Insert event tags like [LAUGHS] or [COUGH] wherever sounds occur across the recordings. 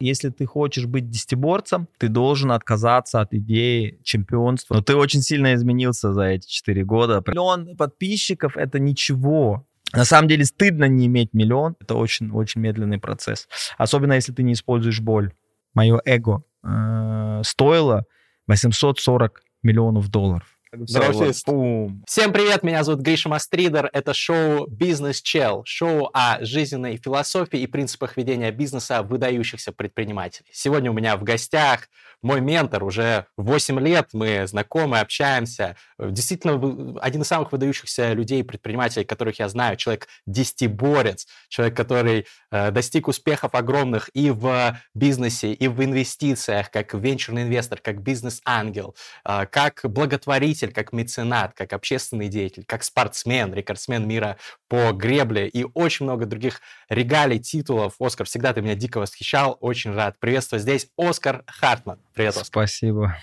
Если ты хочешь быть десятиборцем, ты должен отказаться от идеи чемпионства. Но ты очень сильно изменился за эти четыре года. Миллион подписчиков — это ничего. На самом деле стыдно не иметь миллион. Это очень-очень медленный процесс. Особенно если ты не используешь боль. Мое эго э, стоило 840 миллионов долларов. Здравствуйте. Вот. Всем привет, меня зовут Гриша Мастридер. Это шоу «Бизнес Чел», шоу о жизненной философии и принципах ведения бизнеса выдающихся предпринимателей. Сегодня у меня в гостях мой ментор, уже 8 лет мы знакомы, общаемся. Действительно, один из самых выдающихся людей, предпринимателей, которых я знаю, человек десятиборец, человек, который э, достиг успехов огромных и в бизнесе, и в инвестициях, как венчурный инвестор, как бизнес-ангел, э, как благотворитель, деятель, как меценат, как общественный деятель, как спортсмен, рекордсмен мира по гребле и очень много других регалий, титулов. Оскар, всегда ты меня дико восхищал, очень рад. Приветствую здесь Оскар Хартман. Привет, Оскар. Спасибо.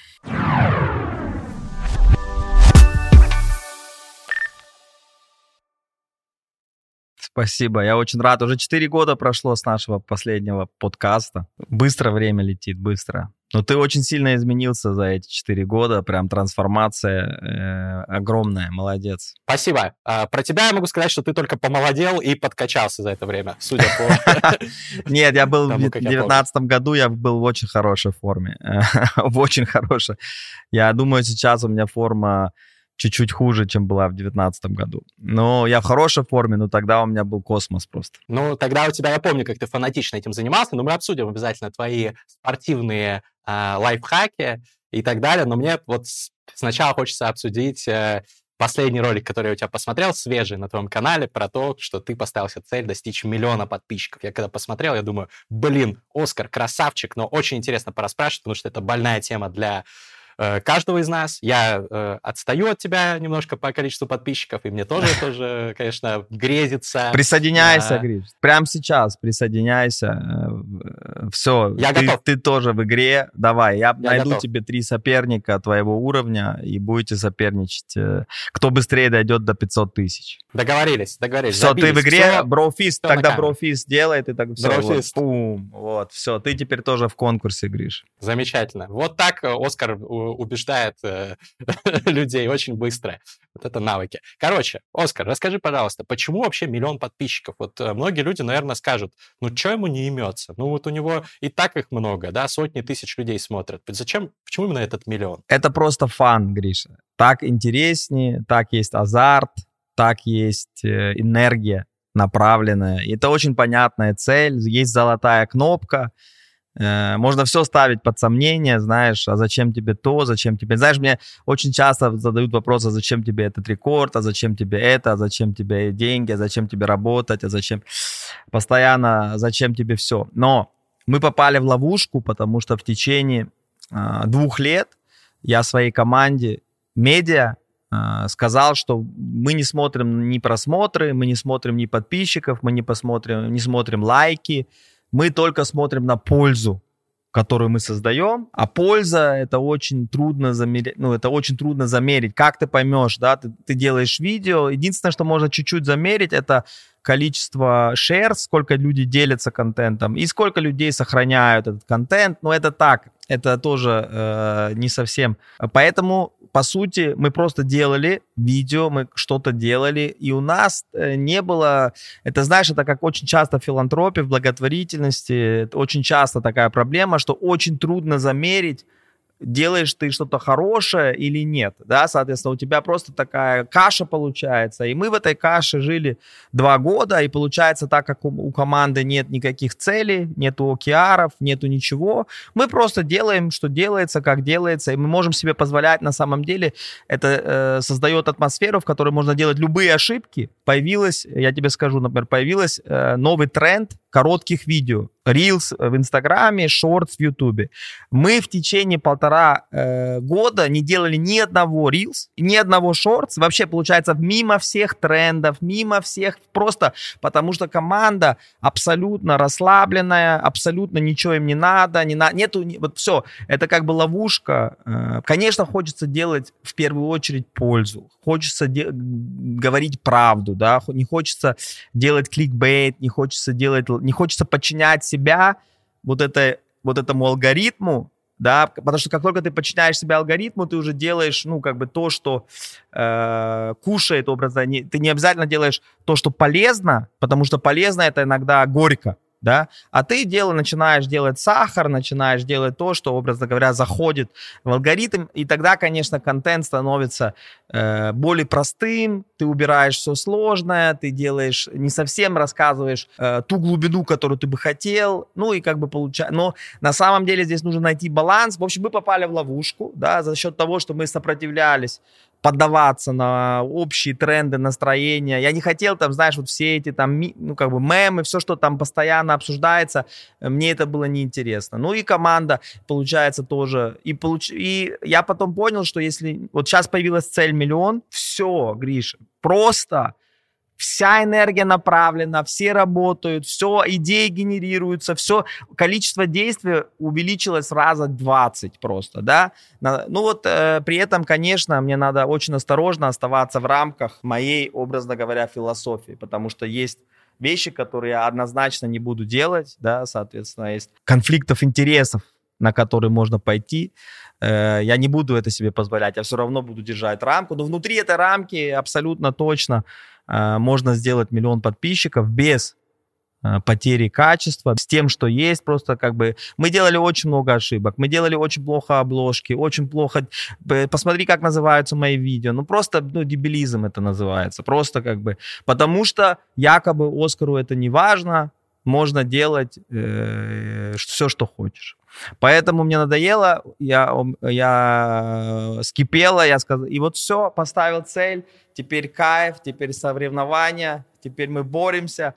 Спасибо, я очень рад. Уже 4 года прошло с нашего последнего подкаста. Быстро время летит, быстро. Но ты очень сильно изменился за эти 4 года. Прям трансформация э, огромная. Молодец. Спасибо. А, про тебя я могу сказать, что ты только помолодел и подкачался за это время, судя по... [LAUGHS] Нет, я был в 2019 году, я был в очень хорошей форме. [LAUGHS] В очень хорошей. Я думаю, сейчас у меня форма чуть-чуть хуже, чем была в 2019 году. Но я в хорошей форме, но тогда у меня был космос просто. Ну, тогда у тебя, я помню, как ты фанатично этим занимался, но мы обсудим обязательно твои спортивные э, лайфхаки и так далее. Но мне вот сначала хочется обсудить э, последний ролик, который я у тебя посмотрел, свежий на твоем канале, про то, что ты поставил себе цель достичь миллиона подписчиков. Я когда посмотрел, я думаю, блин, Оскар, красавчик, но очень интересно пораспрашивать, потому что это больная тема для каждого из нас. Я э, отстаю от тебя немножко по количеству подписчиков, и мне тоже, тоже конечно, грезится. Присоединяйся. Гриш. Прямо сейчас присоединяйся. Э, Все, я ты, готов. ты тоже в игре. Давай, я, я найду готов. тебе три соперника твоего уровня, и будете соперничать. Кто быстрее дойдет до 500 тысяч. Договорились, договорились. Все, ты в игре, брофист, тогда брофист делает, и так все, вот, пум, вот, все, ты теперь тоже в конкурсе, Гриш. Замечательно. Вот так Оскар убеждает э, [LAUGHS] людей очень быстро. Вот это навыки. Короче, Оскар, расскажи, пожалуйста, почему вообще миллион подписчиков? Вот э, многие люди, наверное, скажут, ну, что ему не имется? Ну, вот у него и так их много, да, сотни тысяч людей смотрят. Зачем, почему именно этот миллион? Это просто фан, Гриша. Так интереснее, так есть азарт, так есть э, энергия направленная. Это очень понятная цель. Есть золотая кнопка, можно все ставить под сомнение, знаешь, а зачем тебе то, зачем тебе... Знаешь, мне очень часто задают вопрос, а зачем тебе этот рекорд, а зачем тебе это, а зачем тебе деньги, а зачем тебе работать, а зачем... Постоянно, зачем тебе все. Но мы попали в ловушку, потому что в течение э, двух лет я своей команде медиа э, сказал, что мы не смотрим ни просмотры, мы не смотрим ни подписчиков, мы не посмотрим, не смотрим лайки, мы только смотрим на пользу, которую мы создаем, а польза это очень трудно замерить, ну это очень трудно замерить. Как ты поймешь, да, ты, ты делаешь видео, единственное, что можно чуть-чуть замерить, это количество shares, сколько люди делятся контентом и сколько людей сохраняют этот контент. Но это так, это тоже э, не совсем. Поэтому, по сути, мы просто делали видео, мы что-то делали, и у нас э, не было... Это, знаешь, это как очень часто в филантропии, в благотворительности, это очень часто такая проблема, что очень трудно замерить, делаешь ты что-то хорошее или нет, да, соответственно, у тебя просто такая каша получается, и мы в этой каше жили два года, и получается так, как у, у команды нет никаких целей, нету океаров, нету ничего, мы просто делаем, что делается, как делается, и мы можем себе позволять, на самом деле, это э, создает атмосферу, в которой можно делать любые ошибки, появилась, я тебе скажу, например, появилась э, новый тренд коротких видео, Reels в Инстаграме, Shorts в Ютубе. Мы в течение полтора э, года не делали ни одного Reels, ни одного Shorts. Вообще, получается, мимо всех трендов, мимо всех, просто потому что команда абсолютно расслабленная, абсолютно ничего им не надо, не на, нету, вот все, это как бы ловушка. Э, конечно, хочется делать в первую очередь пользу, хочется де- говорить правду, да, не хочется делать кликбейт, не хочется делать, не хочется подчинять себе себя вот этой вот этому алгоритму, да, потому что как только ты подчиняешь себя алгоритму, ты уже делаешь, ну, как бы то, что э, кушает образно, не, ты не обязательно делаешь то, что полезно, потому что полезно это иногда горько, да, а ты дело, начинаешь делать сахар, начинаешь делать то, что, образно говоря, заходит в алгоритм, и тогда, конечно, контент становится э, более простым, ты убираешь все сложное, ты делаешь, не совсем рассказываешь э, ту глубину, которую ты бы хотел, ну и как бы получать, но на самом деле здесь нужно найти баланс, в общем, мы попали в ловушку, да, за счет того, что мы сопротивлялись поддаваться на общие тренды, настроения. Я не хотел там, знаешь, вот все эти там, ну, как бы мемы, все, что там постоянно обсуждается, мне это было неинтересно. Ну и команда, получается, тоже. И, получ... и я потом понял, что если... Вот сейчас появилась цель миллион, все, Гриша, просто вся энергия направлена, все работают, все, идеи генерируются, все, количество действий увеличилось раза 20 просто, да. Ну вот э, при этом, конечно, мне надо очень осторожно оставаться в рамках моей, образно говоря, философии, потому что есть вещи, которые я однозначно не буду делать, да, соответственно, есть конфликтов интересов, на который можно пойти. Э, я не буду это себе позволять, я все равно буду держать рамку, но внутри этой рамки абсолютно точно можно сделать миллион подписчиков без э, потери качества, с тем, что есть, просто как бы. Мы делали очень много ошибок, мы делали очень плохо обложки, очень плохо, посмотри, как называются мои видео, ну просто, ну, дебилизм это называется, просто как бы, потому что якобы Оскару это не важно, можно делать э, все, что хочешь. Поэтому мне надоело, я, я скипела, я сказал, и вот все, поставил цель, теперь кайф, теперь соревнования, теперь мы боремся.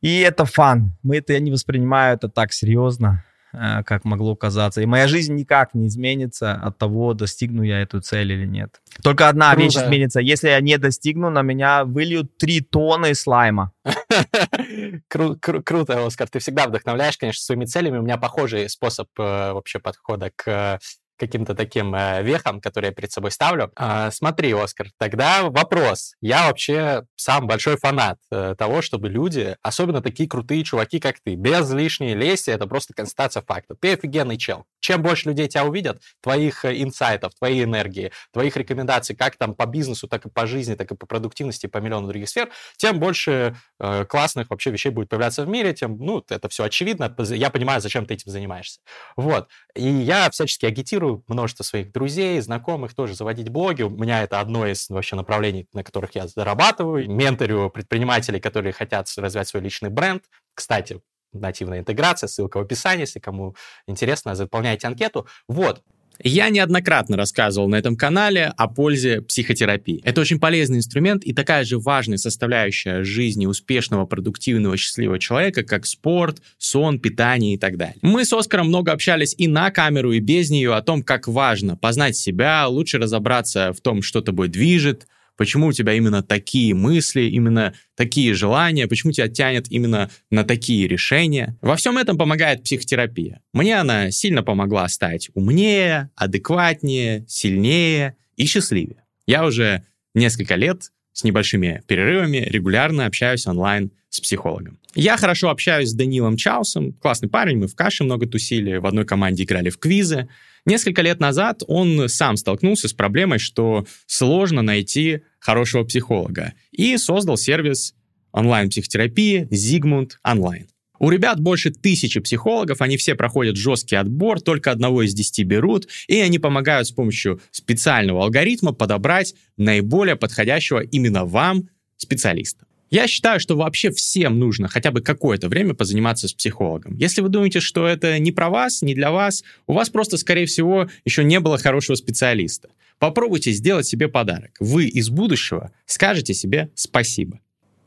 И это фан. Мы это, я не воспринимаю это так серьезно, э, как могло казаться. И моя жизнь никак не изменится от того, достигну я эту цель или нет. Только одна Круто. вещь изменится. Если я не достигну, на меня выльют три тонны слайма. [LAUGHS] Кру- кру- круто, Оскар. Ты всегда вдохновляешь, конечно, своими целями. У меня похожий способ э, вообще подхода к каким-то таким э, вехам, которые я перед собой ставлю. Э, смотри, Оскар, тогда вопрос. Я вообще сам большой фанат э, того, чтобы люди, особенно такие крутые чуваки, как ты, без лишней лести, это просто констатация факта. Ты офигенный чел. Чем больше людей тебя увидят, твоих э, инсайтов, твоей энергии, твоих рекомендаций, как там по бизнесу, так и по жизни, так и по продуктивности, по миллиону других сфер, тем больше э, классных вообще вещей будет появляться в мире, тем, ну, это все очевидно. Я понимаю, зачем ты этим занимаешься. Вот. И я всячески агитирую мотивирую множество своих друзей, знакомых тоже заводить блоги. У меня это одно из вообще направлений, на которых я зарабатываю. Менторю предпринимателей, которые хотят развивать свой личный бренд. Кстати, нативная интеграция, ссылка в описании, если кому интересно, заполняйте анкету. Вот, я неоднократно рассказывал на этом канале о пользе психотерапии. Это очень полезный инструмент и такая же важная составляющая жизни успешного, продуктивного, счастливого человека, как спорт, сон, питание и так далее. Мы с Оскаром много общались и на камеру, и без нее о том, как важно познать себя, лучше разобраться в том, что тобой движет, почему у тебя именно такие мысли, именно такие желания, почему тебя тянет именно на такие решения. Во всем этом помогает психотерапия. Мне она сильно помогла стать умнее, адекватнее, сильнее и счастливее. Я уже несколько лет с небольшими перерывами регулярно общаюсь онлайн с психологом. Я хорошо общаюсь с Данилом Чаусом, классный парень, мы в каше много тусили, в одной команде играли в квизы. Несколько лет назад он сам столкнулся с проблемой, что сложно найти хорошего психолога, и создал сервис онлайн-психотерапии Zigmund Online. У ребят больше тысячи психологов, они все проходят жесткий отбор, только одного из десяти берут, и они помогают с помощью специального алгоритма подобрать наиболее подходящего именно вам специалиста. Я считаю, что вообще всем нужно хотя бы какое-то время позаниматься с психологом. Если вы думаете, что это не про вас, не для вас, у вас просто, скорее всего, еще не было хорошего специалиста. Попробуйте сделать себе подарок. Вы из будущего скажете себе спасибо.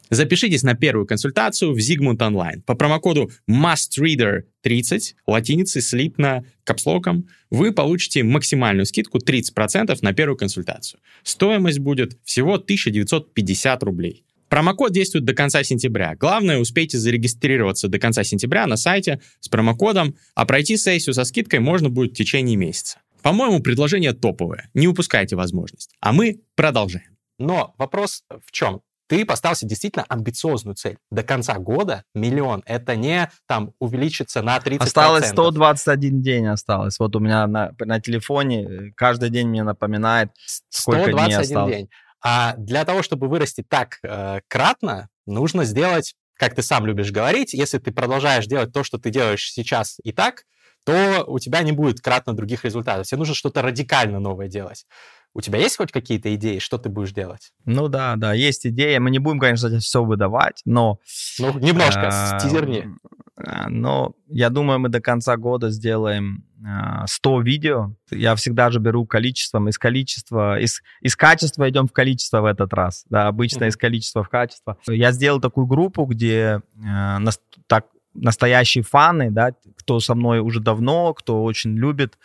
Запишитесь на первую консультацию в Zigmund Online. По промокоду MustReader30, латиницей, слитно, капслоком, вы получите максимальную скидку 30% на первую консультацию. Стоимость будет всего 1950 рублей. Промокод действует до конца сентября. Главное, успейте зарегистрироваться до конца сентября на сайте с промокодом, а пройти сессию со скидкой можно будет в течение месяца. По-моему, предложение топовое. Не упускайте возможность. А мы продолжаем. Но вопрос в чем? ты поставил себе действительно амбициозную цель. До конца года миллион. Это не там увеличится на 30%. Осталось 121 день осталось. Вот у меня на, на телефоне э, каждый день мне напоминает, сколько дней осталось. день. А для того, чтобы вырасти так э, кратно, нужно сделать, как ты сам любишь говорить, если ты продолжаешь делать то, что ты делаешь сейчас и так, то у тебя не будет кратно других результатов. Тебе нужно что-то радикально новое делать. У тебя есть хоть какие-то идеи, что ты будешь делать? Ну да, да, есть идеи. Мы не будем, конечно, все выдавать, но... Ну, немножко, э, стизерни. Но я думаю, мы до конца года сделаем 100 видео. Я всегда же беру количеством, из количества, из, из качества идем в количество в этот раз. Да, обычно из количества в качество. Я сделал такую группу, где э, нас, так, настоящие фаны, да, кто со мной уже давно, кто очень любит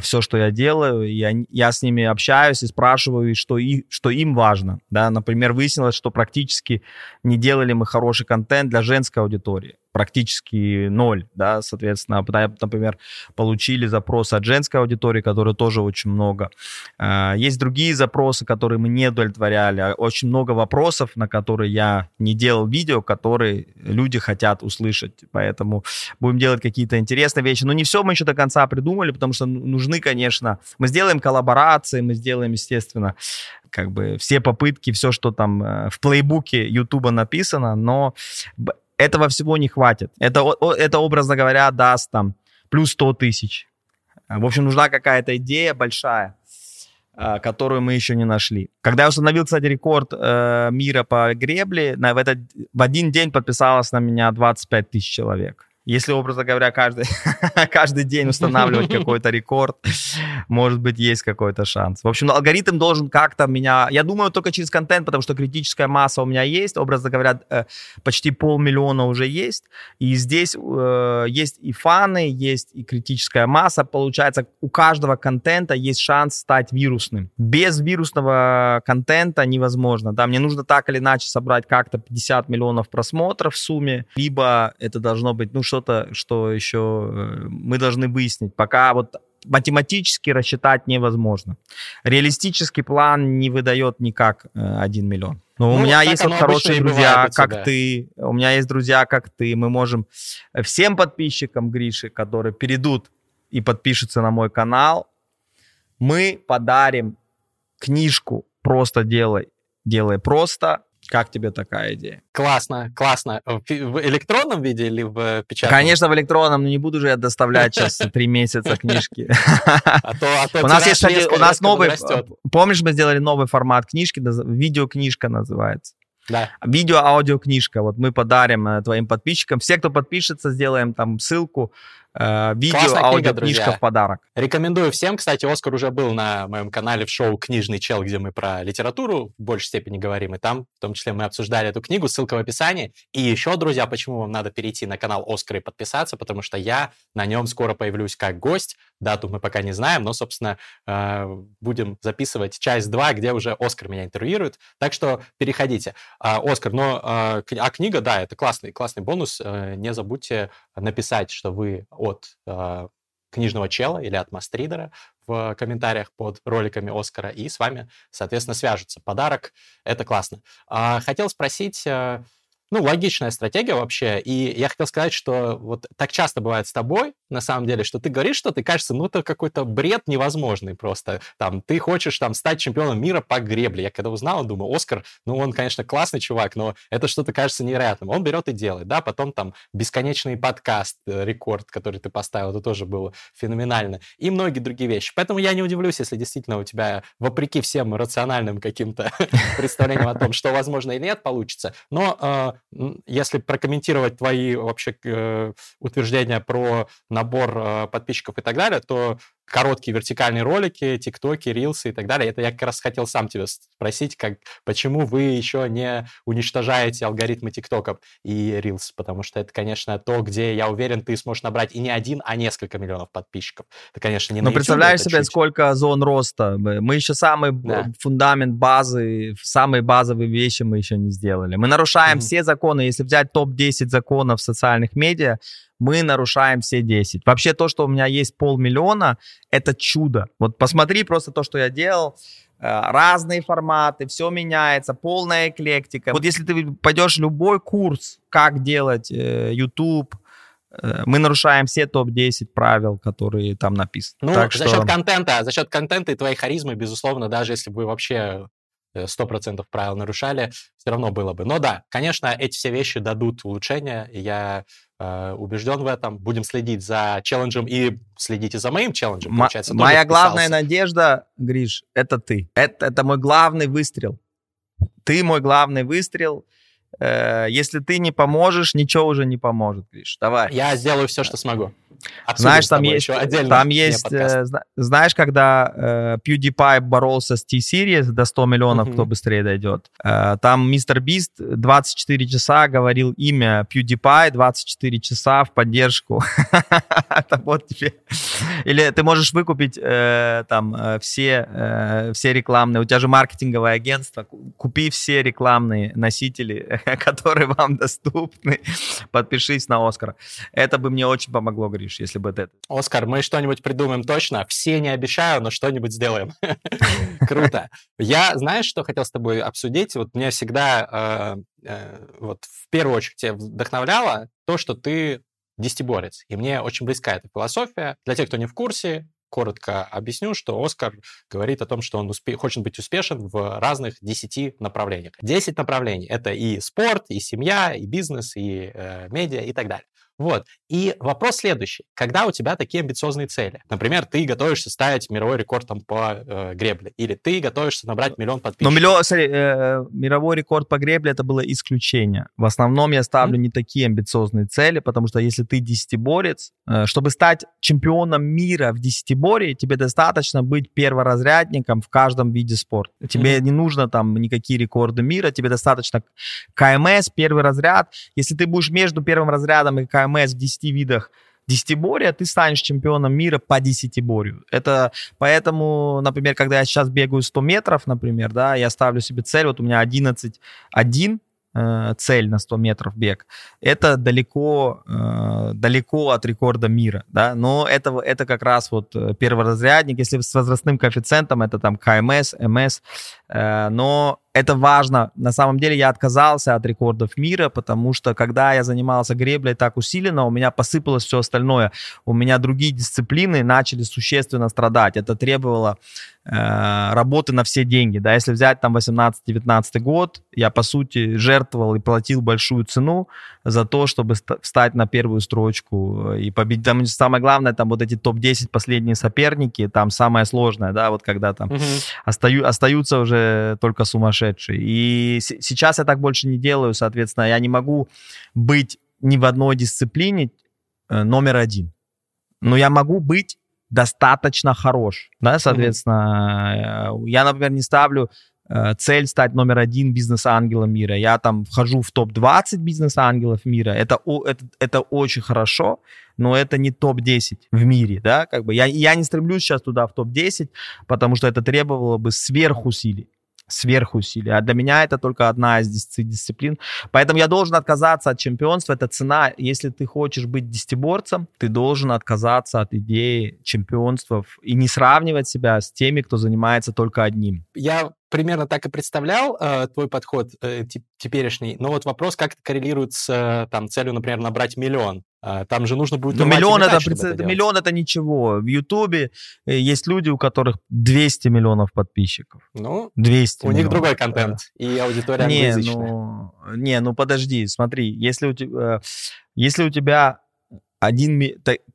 все, что я делаю, я, я с ними общаюсь и спрашиваю, что, и, что им важно. Да? Например, выяснилось, что практически не делали мы хороший контент для женской аудитории практически ноль, да, соответственно, например, получили запрос от женской аудитории, которые тоже очень много. А, есть другие запросы, которые мы не удовлетворяли, а очень много вопросов, на которые я не делал видео, которые люди хотят услышать, поэтому будем делать какие-то интересные вещи, но не все мы еще до конца придумали, потому что нужны, конечно, мы сделаем коллаборации, мы сделаем, естественно, как бы все попытки, все, что там э, в плейбуке Ютуба написано, но этого всего не хватит. Это, это образно говоря, даст там плюс 100 тысяч. В общем, нужна какая-то идея большая, а, которую мы еще не нашли. Когда я установил, кстати, рекорд э, мира по гребле, на, в, этот, в один день подписалось на меня 25 тысяч человек. Если, образно говоря, каждый, [LAUGHS] каждый день устанавливать [LAUGHS] какой-то рекорд, может быть, есть какой-то шанс. В общем, алгоритм должен как-то меня... Я думаю, только через контент, потому что критическая масса у меня есть. Образно говоря, э, почти полмиллиона уже есть. И здесь э, есть и фаны, есть и критическая масса. Получается, у каждого контента есть шанс стать вирусным. Без вирусного контента невозможно. Да? Мне нужно так или иначе собрать как-то 50 миллионов просмотров в сумме, либо это должно быть, ну, что-то, что еще э, мы должны выяснить. Пока вот математически рассчитать невозможно. Реалистический план не выдает никак э, 1 миллион. Но ну, у меня есть вот хорошие друзья, как ты. У меня есть друзья, как ты. Мы можем всем подписчикам Гриши, которые перейдут и подпишутся на мой канал, мы подарим книжку «Просто делай, делай просто» Как тебе такая идея? Классно, классно. В электронном виде или в печатном? Конечно, в электронном, но не буду же я доставлять сейчас [LAUGHS] три месяца книжки. А а у нас есть, кстати, у нас новый, помнишь, мы сделали новый формат книжки, видеокнижка называется. Да. Видео-аудиокнижка. Вот мы подарим э, твоим подписчикам. Все, кто подпишется, сделаем там ссылку Э, видео, аудиокнижка в подарок. Рекомендую всем. Кстати, Оскар уже был на моем канале в шоу «Книжный чел», где мы про литературу в большей степени говорим. И там, в том числе, мы обсуждали эту книгу. Ссылка в описании. И еще, друзья, почему вам надо перейти на канал Оскара и подписаться? Потому что я на нем скоро появлюсь как гость. Дату мы пока не знаем, но, собственно, э, будем записывать часть 2, где уже Оскар меня интервьюирует. Так что переходите. А, Оскар, но а, а книга, да, это классный, классный бонус. Э, не забудьте написать, что вы от э, книжного чела или от мастридера в комментариях под роликами Оскара, и с вами, соответственно, свяжутся. Подарок — это классно. А, хотел спросить, э, ну, логичная стратегия вообще. И я хотел сказать, что вот так часто бывает с тобой, на самом деле, что ты говоришь что ты кажется, ну, это какой-то бред невозможный просто. Там, ты хочешь там стать чемпионом мира по гребле. Я когда узнал, думаю, Оскар, ну, он, конечно, классный чувак, но это что-то кажется невероятным. Он берет и делает, да, потом там бесконечный подкаст, э, рекорд, который ты поставил, это тоже было феноменально. И многие другие вещи. Поэтому я не удивлюсь, если действительно у тебя, вопреки всем рациональным каким-то [LAUGHS] представлениям о том, что возможно или нет, получится. Но э, если прокомментировать твои вообще э, утверждения про набор э, подписчиков и так далее, то короткие вертикальные ролики, тиктоки, рилсы и так далее. Это я как раз хотел сам тебя спросить, как, почему вы еще не уничтожаете алгоритмы тиктоков и рилс, потому что это, конечно, то, где, я уверен, ты сможешь набрать и не один, а несколько миллионов подписчиков. Это, конечно, не Ну, представляешь себе, чуть... сколько зон роста. Мы еще самый да. фундамент базы, самые базовые вещи мы еще не сделали. Мы нарушаем mm-hmm. все законы. Если взять топ-10 законов социальных медиа, мы нарушаем все 10. Вообще то, что у меня есть полмиллиона, это чудо. Вот посмотри просто то, что я делал. разные форматы, все меняется, полная эклектика. Вот если ты пойдешь любой курс, как делать YouTube, мы нарушаем все топ-10 правил, которые там написаны. Ну, так за что... счет контента, за счет контента и твоей харизмы, безусловно, даже если бы вообще 100% правил нарушали, все равно было бы. Но да, конечно, эти все вещи дадут улучшения, и я э, убежден в этом. Будем следить за челленджем и следите за моим челленджем, получается. Моя главная надежда, Гриш, это ты. Это, это мой главный выстрел. Ты мой главный выстрел. Э, если ты не поможешь, ничего уже не поможет, Гриш. Давай. Я сделаю все, что смогу. Обсудим знаешь, там есть, там есть, э, знаешь, когда э, PewDiePie боролся с T-Series до 100 миллионов, uh-huh. кто быстрее дойдет. Э, там мистер Бист 24 часа говорил имя PewDiePie 24 часа в поддержку. [LAUGHS] Это вот тебе. Или ты можешь выкупить э, там э, все, э, все рекламные, у тебя же маркетинговое агентство, купи все рекламные носители, [LAUGHS] которые вам доступны, подпишись на Оскар. Это бы мне очень помогло, Гриш если бы это... Оскар, мы что-нибудь придумаем точно. Все не обещаю, но что-нибудь сделаем. [LAUGHS] Круто. Я, знаешь, что хотел с тобой обсудить? Вот меня всегда, э, э, вот в первую очередь тебя вдохновляло то, что ты десятиборец. И мне очень близка эта философия. Для тех, кто не в курсе, коротко объясню, что Оскар говорит о том, что он успе- хочет быть успешен в разных 10 направлениях. 10 направлений — это и спорт, и семья, и бизнес, и э, медиа, и так далее. Вот. И вопрос следующий. Когда у тебя такие амбициозные цели? Например, ты готовишься ставить мировой рекорд там по э, гребле, или ты готовишься набрать миллион подписчиков. Но миллион, смотри, э, мировой рекорд по гребле это было исключение. В основном я ставлю mm-hmm. не такие амбициозные цели, потому что если ты десятиборец, э, чтобы стать чемпионом мира в десятиборье, тебе достаточно быть перворазрядником в каждом виде спорта. Тебе mm-hmm. не нужно там никакие рекорды мира, тебе достаточно КМС, первый разряд. Если ты будешь между первым разрядом и КМС КМС в 10 видах десятиборья, ты станешь чемпионом мира по десятиборью. Это поэтому, например, когда я сейчас бегаю 100 метров, например, да, я ставлю себе цель, вот у меня 11-1, э, цель на 100 метров бег, это далеко, э, далеко от рекорда мира, да, но это, это как раз вот э, перворазрядник, если с возрастным коэффициентом, это там КМС, МС, но это важно. На самом деле я отказался от рекордов мира, потому что когда я занимался греблей так усиленно, у меня посыпалось все остальное. У меня другие дисциплины начали существенно страдать. Это требовало э, работы на все деньги. Да, если взять там 18-19 год, я по сути жертвовал и платил большую цену за то, чтобы встать на первую строчку и победить. Там самое главное, там вот эти топ-10 последние соперники, там самое сложное, да, вот когда там угу. остаю, остаются уже только сумасшедший. И сейчас я так больше не делаю, соответственно, я не могу быть ни в одной дисциплине э, номер один. Но я могу быть достаточно хорош, да, соответственно, mm-hmm. я, например, не ставлю цель стать номер один бизнес-ангелом мира. Я там вхожу в топ-20 бизнес-ангелов мира. Это, это, это очень хорошо, но это не топ-10 в мире, да, как бы я, я не стремлюсь сейчас туда в топ-10, потому что это требовало бы сверхусилий сверхусилия. А для меня это только одна из дисциплин. Поэтому я должен отказаться от чемпионства. Это цена. Если ты хочешь быть десятиборцем, ты должен отказаться от идеи чемпионства и не сравнивать себя с теми, кто занимается только одним. Я примерно так и представлял э, твой подход э, теперешний, но вот вопрос, как это коррелирует с э, там, целью, например, набрать миллион. Э, там же нужно будет... Ну, миллион это, это миллион это ничего. В Ютубе э, есть люди, у которых 200 миллионов подписчиков. Ну, 200 у миллионов. них другой контент, и аудитория не, ну, не, ну подожди, смотри, если у тебя, э, если у тебя один,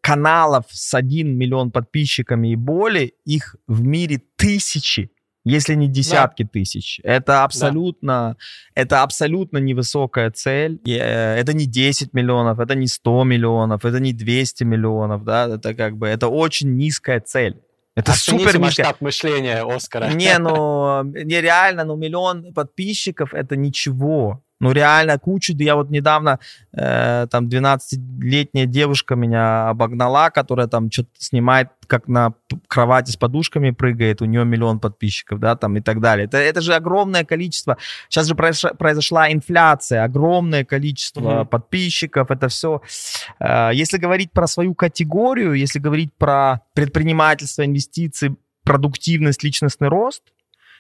каналов с 1 миллион подписчиками и более, их в мире тысячи если не десятки да. тысяч. Это абсолютно, да. это абсолютно невысокая цель. Э, это не 10 миллионов, это не 100 миллионов, это не 200 миллионов, да, это как бы, это очень низкая цель. Это Оцените супер масштаб мышления Оскара. Не, ну, [LAUGHS] нереально, ну, миллион подписчиков это ничего. Ну, реально кучу. Я вот недавно, э, там, 12-летняя девушка меня обогнала, которая там что-то снимает, как на кровати с подушками прыгает, у нее миллион подписчиков, да, там и так далее. Это, это же огромное количество. Сейчас же произошла инфляция, огромное количество mm-hmm. подписчиков, это все. Э, если говорить про свою категорию, если говорить про предпринимательство, инвестиции, продуктивность, личностный рост,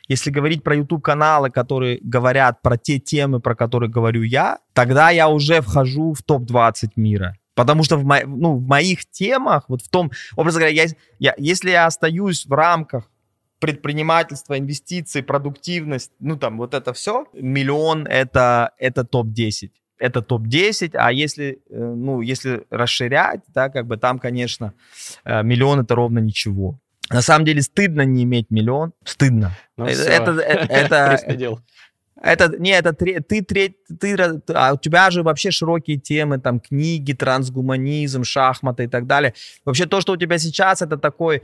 Если говорить про YouTube-каналы, которые говорят про те темы, про которые говорю я, тогда я уже вхожу в топ-20 мира. Потому что в, мо, ну, в моих темах, вот в том, образно говоря, я, я, если я остаюсь в рамках предпринимательства, инвестиции, продуктивность, ну там вот это все, миллион это, это топ-10 это топ-10, а если, э, ну, если расширять, да, как бы там, конечно, э, миллион это ровно ничего. На самом деле стыдно не иметь миллион, стыдно. Ну, это, все. это, это, [LAUGHS] это, не, это ты, ты, ты, а у тебя же вообще широкие темы, там, книги, трансгуманизм, шахматы и так далее. Вообще то, что у тебя сейчас, это такой,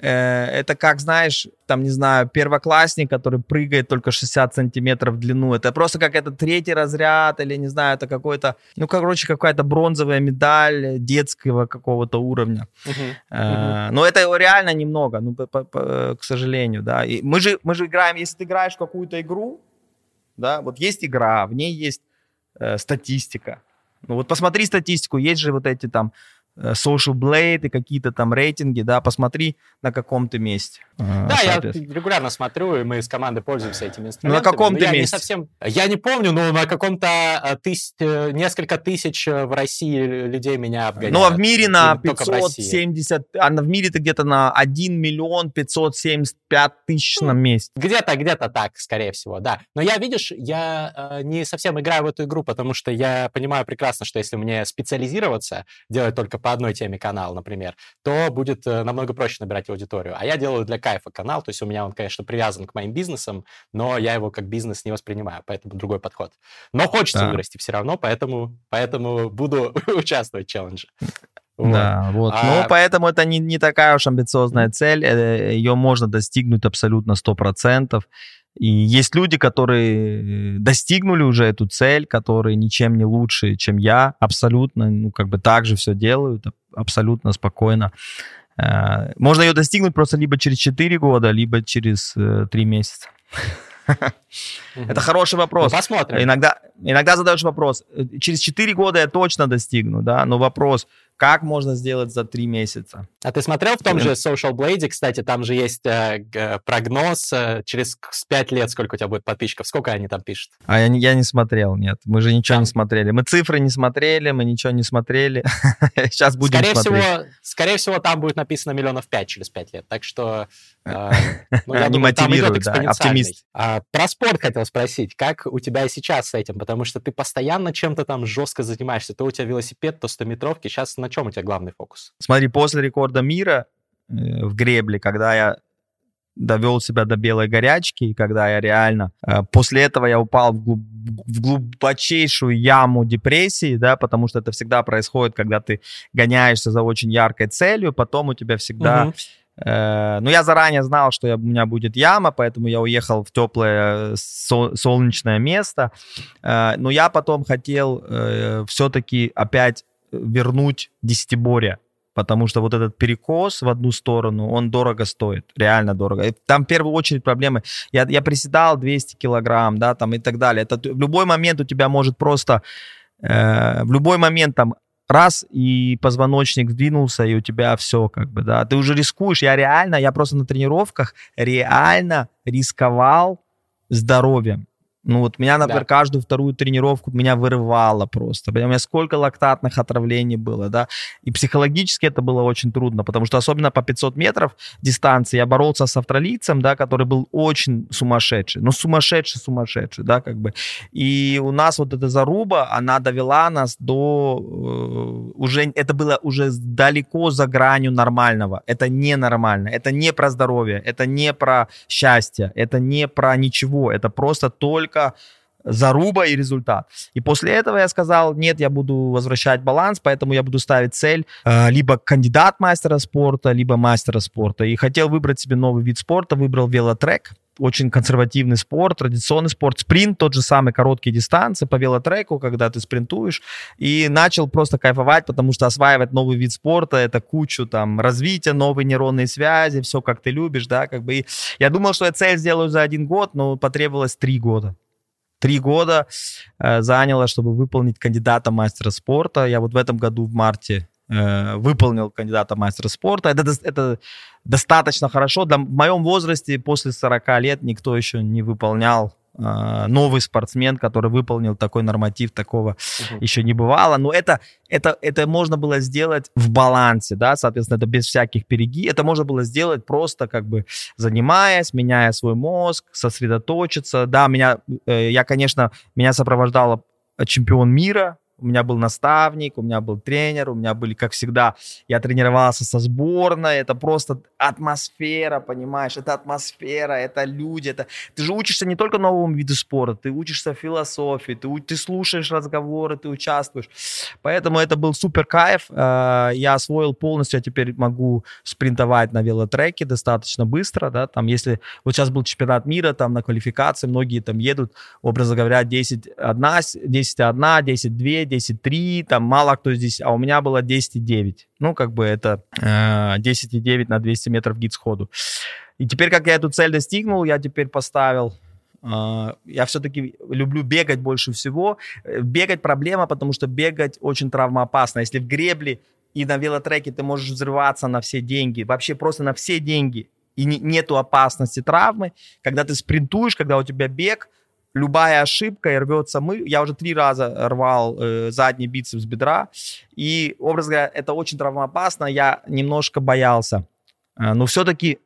это как, знаешь, там, не знаю, первоклассник, который прыгает только 60 сантиметров в длину. Это просто как это третий разряд или, не знаю, это какой-то, ну, короче, какая-то бронзовая медаль детского какого-то уровня. Uh-huh. Но это реально немного, ну, по, по, к сожалению, да. И мы же, мы же играем, если ты играешь в какую-то игру, да, вот есть игра, в ней есть э, статистика. Ну вот посмотри статистику, есть же вот эти там Э, Social Blade и какие-то там рейтинги, да, посмотри на каком то месте. А, да, я регулярно смотрю, и мы с командой пользуемся этими инструментами. На каком то месте? Не совсем, я не помню, но на каком-то э, тыс, э, несколько тысяч в России людей меня обгоняют. Ну, а в мире на 570, а в мире ты где-то на 1 миллион 575 тысяч на месте. Где-то, где-то так, скорее всего, да. Но я, видишь, я не совсем играю в эту игру, потому что я понимаю прекрасно, что если мне специализироваться, делать только по одной теме канал, например, то будет э, намного проще набирать аудиторию. А я делаю для кайфа канал, то есть у меня он, конечно, привязан к моим бизнесам, но я его как бизнес не воспринимаю, поэтому другой подход. Но хочется да. вырасти все равно, поэтому, поэтому буду [LAUGHS] участвовать в челлендже. Вот. Да, вот. А... Ну, поэтому это не, не такая уж амбициозная цель. Э, Ее можно достигнуть абсолютно 100%. И есть люди, которые достигнули уже эту цель, которые ничем не лучше, чем я, абсолютно, ну, как бы так же все делают, абсолютно спокойно. Э, можно ее достигнуть просто либо через 4 года, либо через 3 э, месяца. Это хороший вопрос. Ну, посмотрим. Иногда, иногда задаешь вопрос, э, через 4 года я точно достигну, да, но вопрос, как можно сделать за три месяца? А ты смотрел в том же Social Blade, кстати, там же есть э, прогноз э, через 5 лет, сколько у тебя будет подписчиков, сколько они там пишут? А я, я не смотрел, нет, мы же ничего там... не смотрели. Мы цифры не смотрели, мы ничего не смотрели. [LAUGHS] Сейчас будем скорее смотреть. Всего, скорее всего, там будет написано миллионов 5 через 5 лет, так что... Э, [LAUGHS] ну, я думаю, там идет да, оптимист. А, про спорт хотел спросить, как у тебя сейчас с этим? Потому что ты постоянно чем-то там жестко занимаешься. То у тебя велосипед, то 100-метровки. Сейчас на чем у тебя главный фокус? Смотри, после рекорда мира э, в гребле, когда я довел себя до белой горячки, и когда я реально... Э, после этого я упал в, глуб, в глубочайшую яму депрессии, да, потому что это всегда происходит, когда ты гоняешься за очень яркой целью, потом у тебя всегда... Угу. Э, ну, я заранее знал, что я, у меня будет яма, поэтому я уехал в теплое со, солнечное место. Э, но я потом хотел э, все-таки опять вернуть десятиборье, потому что вот этот перекос в одну сторону, он дорого стоит, реально дорого. Там в первую очередь проблемы. Я, я приседал 200 килограмм, да, там и так далее. Это в любой момент у тебя может просто, э, в любой момент там раз, и позвоночник сдвинулся, и у тебя все, как бы, да. Ты уже рискуешь. Я реально, я просто на тренировках реально рисковал здоровьем. Ну вот меня, например, да. каждую вторую тренировку меня вырывало просто. У меня сколько лактатных отравлений было, да. И психологически это было очень трудно, потому что особенно по 500 метров дистанции я боролся с австралийцем, да, который был очень сумасшедший. Ну, сумасшедший-сумасшедший, да, как бы. И у нас вот эта заруба, она довела нас до... Э, уже, это было уже далеко за гранью нормального. Это ненормально. Это не про здоровье, это не про счастье, это не про ничего. Это просто только только заруба и результат. И после этого я сказал, нет, я буду возвращать баланс, поэтому я буду ставить цель э, либо кандидат мастера спорта, либо мастера спорта. И хотел выбрать себе новый вид спорта, выбрал велотрек, очень консервативный спорт, традиционный спорт, спринт, тот же самый короткие дистанции по велотреку, когда ты спринтуешь, и начал просто кайфовать, потому что осваивать новый вид спорта, это кучу там развития, новые нейронные связи, все как ты любишь, да, как бы. И я думал, что я цель сделаю за один год, но потребовалось три года. Три года э, заняло, чтобы выполнить кандидата мастера спорта. Я вот в этом году в марте э, выполнил кандидата мастера спорта. Это, это достаточно хорошо. Для, в моем возрасте, после 40 лет, никто еще не выполнял новый спортсмен, который выполнил такой норматив, такого угу. еще не бывало. Но это, это, это можно было сделать в балансе, да, соответственно, это без всяких переги. Это можно было сделать просто как бы занимаясь, меняя свой мозг, сосредоточиться. Да, меня, э, я, конечно, меня сопровождала чемпион мира у меня был наставник, у меня был тренер, у меня были, как всегда, я тренировался со сборной, это просто атмосфера, понимаешь, это атмосфера, это люди, это... Ты же учишься не только новому виду спорта, ты учишься философии, ты, ты слушаешь разговоры, ты участвуешь. Поэтому это был супер кайф, э, я освоил полностью, я теперь могу спринтовать на велотреке достаточно быстро, да, там, если... Вот сейчас был чемпионат мира, там, на квалификации, многие там едут, образно говоря, 10-1, 10-1, 10-2, 10,3, там мало кто здесь, а у меня было 10,9. Ну, как бы это э, 10,9 на 200 метров гид сходу. И теперь, как я эту цель достигнул, я теперь поставил Uh, я все-таки люблю бегать больше всего. Э, бегать проблема, потому что бегать очень травмоопасно. Если в гребле и на велотреке ты можешь взрываться на все деньги, вообще просто на все деньги, и не, нету опасности травмы, когда ты спринтуешь, когда у тебя бег, любая ошибка и рвется мы. Я уже три раза рвал э, задний бицепс бедра, и, образ говоря, это очень травмоопасно. Я немножко боялся. Э, но все-таки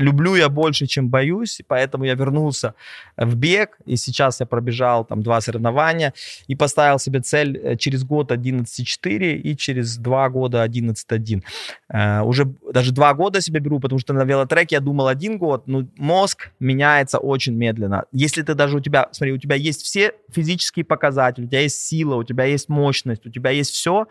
люблю я больше, чем боюсь, поэтому я вернулся в бег, и сейчас я пробежал там два соревнования и поставил себе цель э, через год 11.4 и через два года 11.1. Uh, уже даже два года себе беру, потому что на велотреке я думал один год, но мозг меняется очень медленно. Если ты даже у тебя, смотри, у тебя есть все физические показатели, у тебя есть сила, у тебя есть мощность, у тебя есть все,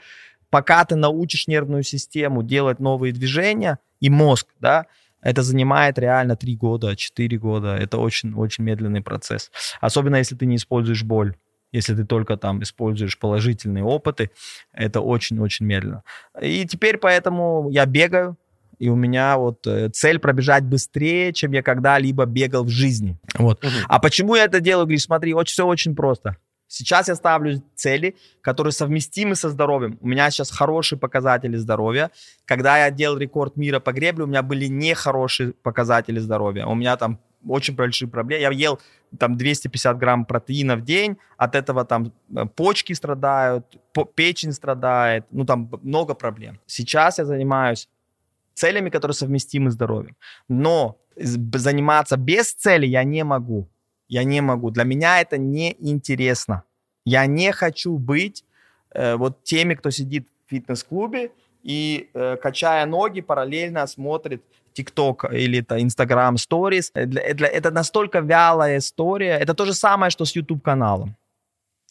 пока ты научишь нервную систему делать новые движения и мозг, да, это занимает реально 3 года, 4 года. Это очень-очень медленный процесс. Особенно если ты не используешь боль. Если ты только там используешь положительные опыты, это очень-очень медленно. И теперь поэтому я бегаю, и у меня вот э, цель пробежать быстрее, чем я когда-либо бегал в жизни. Вот. Угу. А почему я это делаю? Говоришь, смотри, очень, все очень просто. Сейчас я ставлю цели, которые совместимы со здоровьем. У меня сейчас хорошие показатели здоровья. Когда я делал рекорд мира по гребле, у меня были нехорошие показатели здоровья. У меня там очень большие проблемы. Я ел там 250 грамм протеина в день, от этого там э, почки страдают, печень страдает, ну там много проблем. Сейчас я занимаюсь целями, которые совместимы с здоровьем. Но заниматься без цели я не могу. Я не могу. Для меня это неинтересно. Я не хочу быть э, вот теми, кто сидит в фитнес-клубе и, э, качая ноги, параллельно смотрит TikTok или это Instagram Stories. Э, для, это настолько вялая история. Это то же самое, что с YouTube-каналом.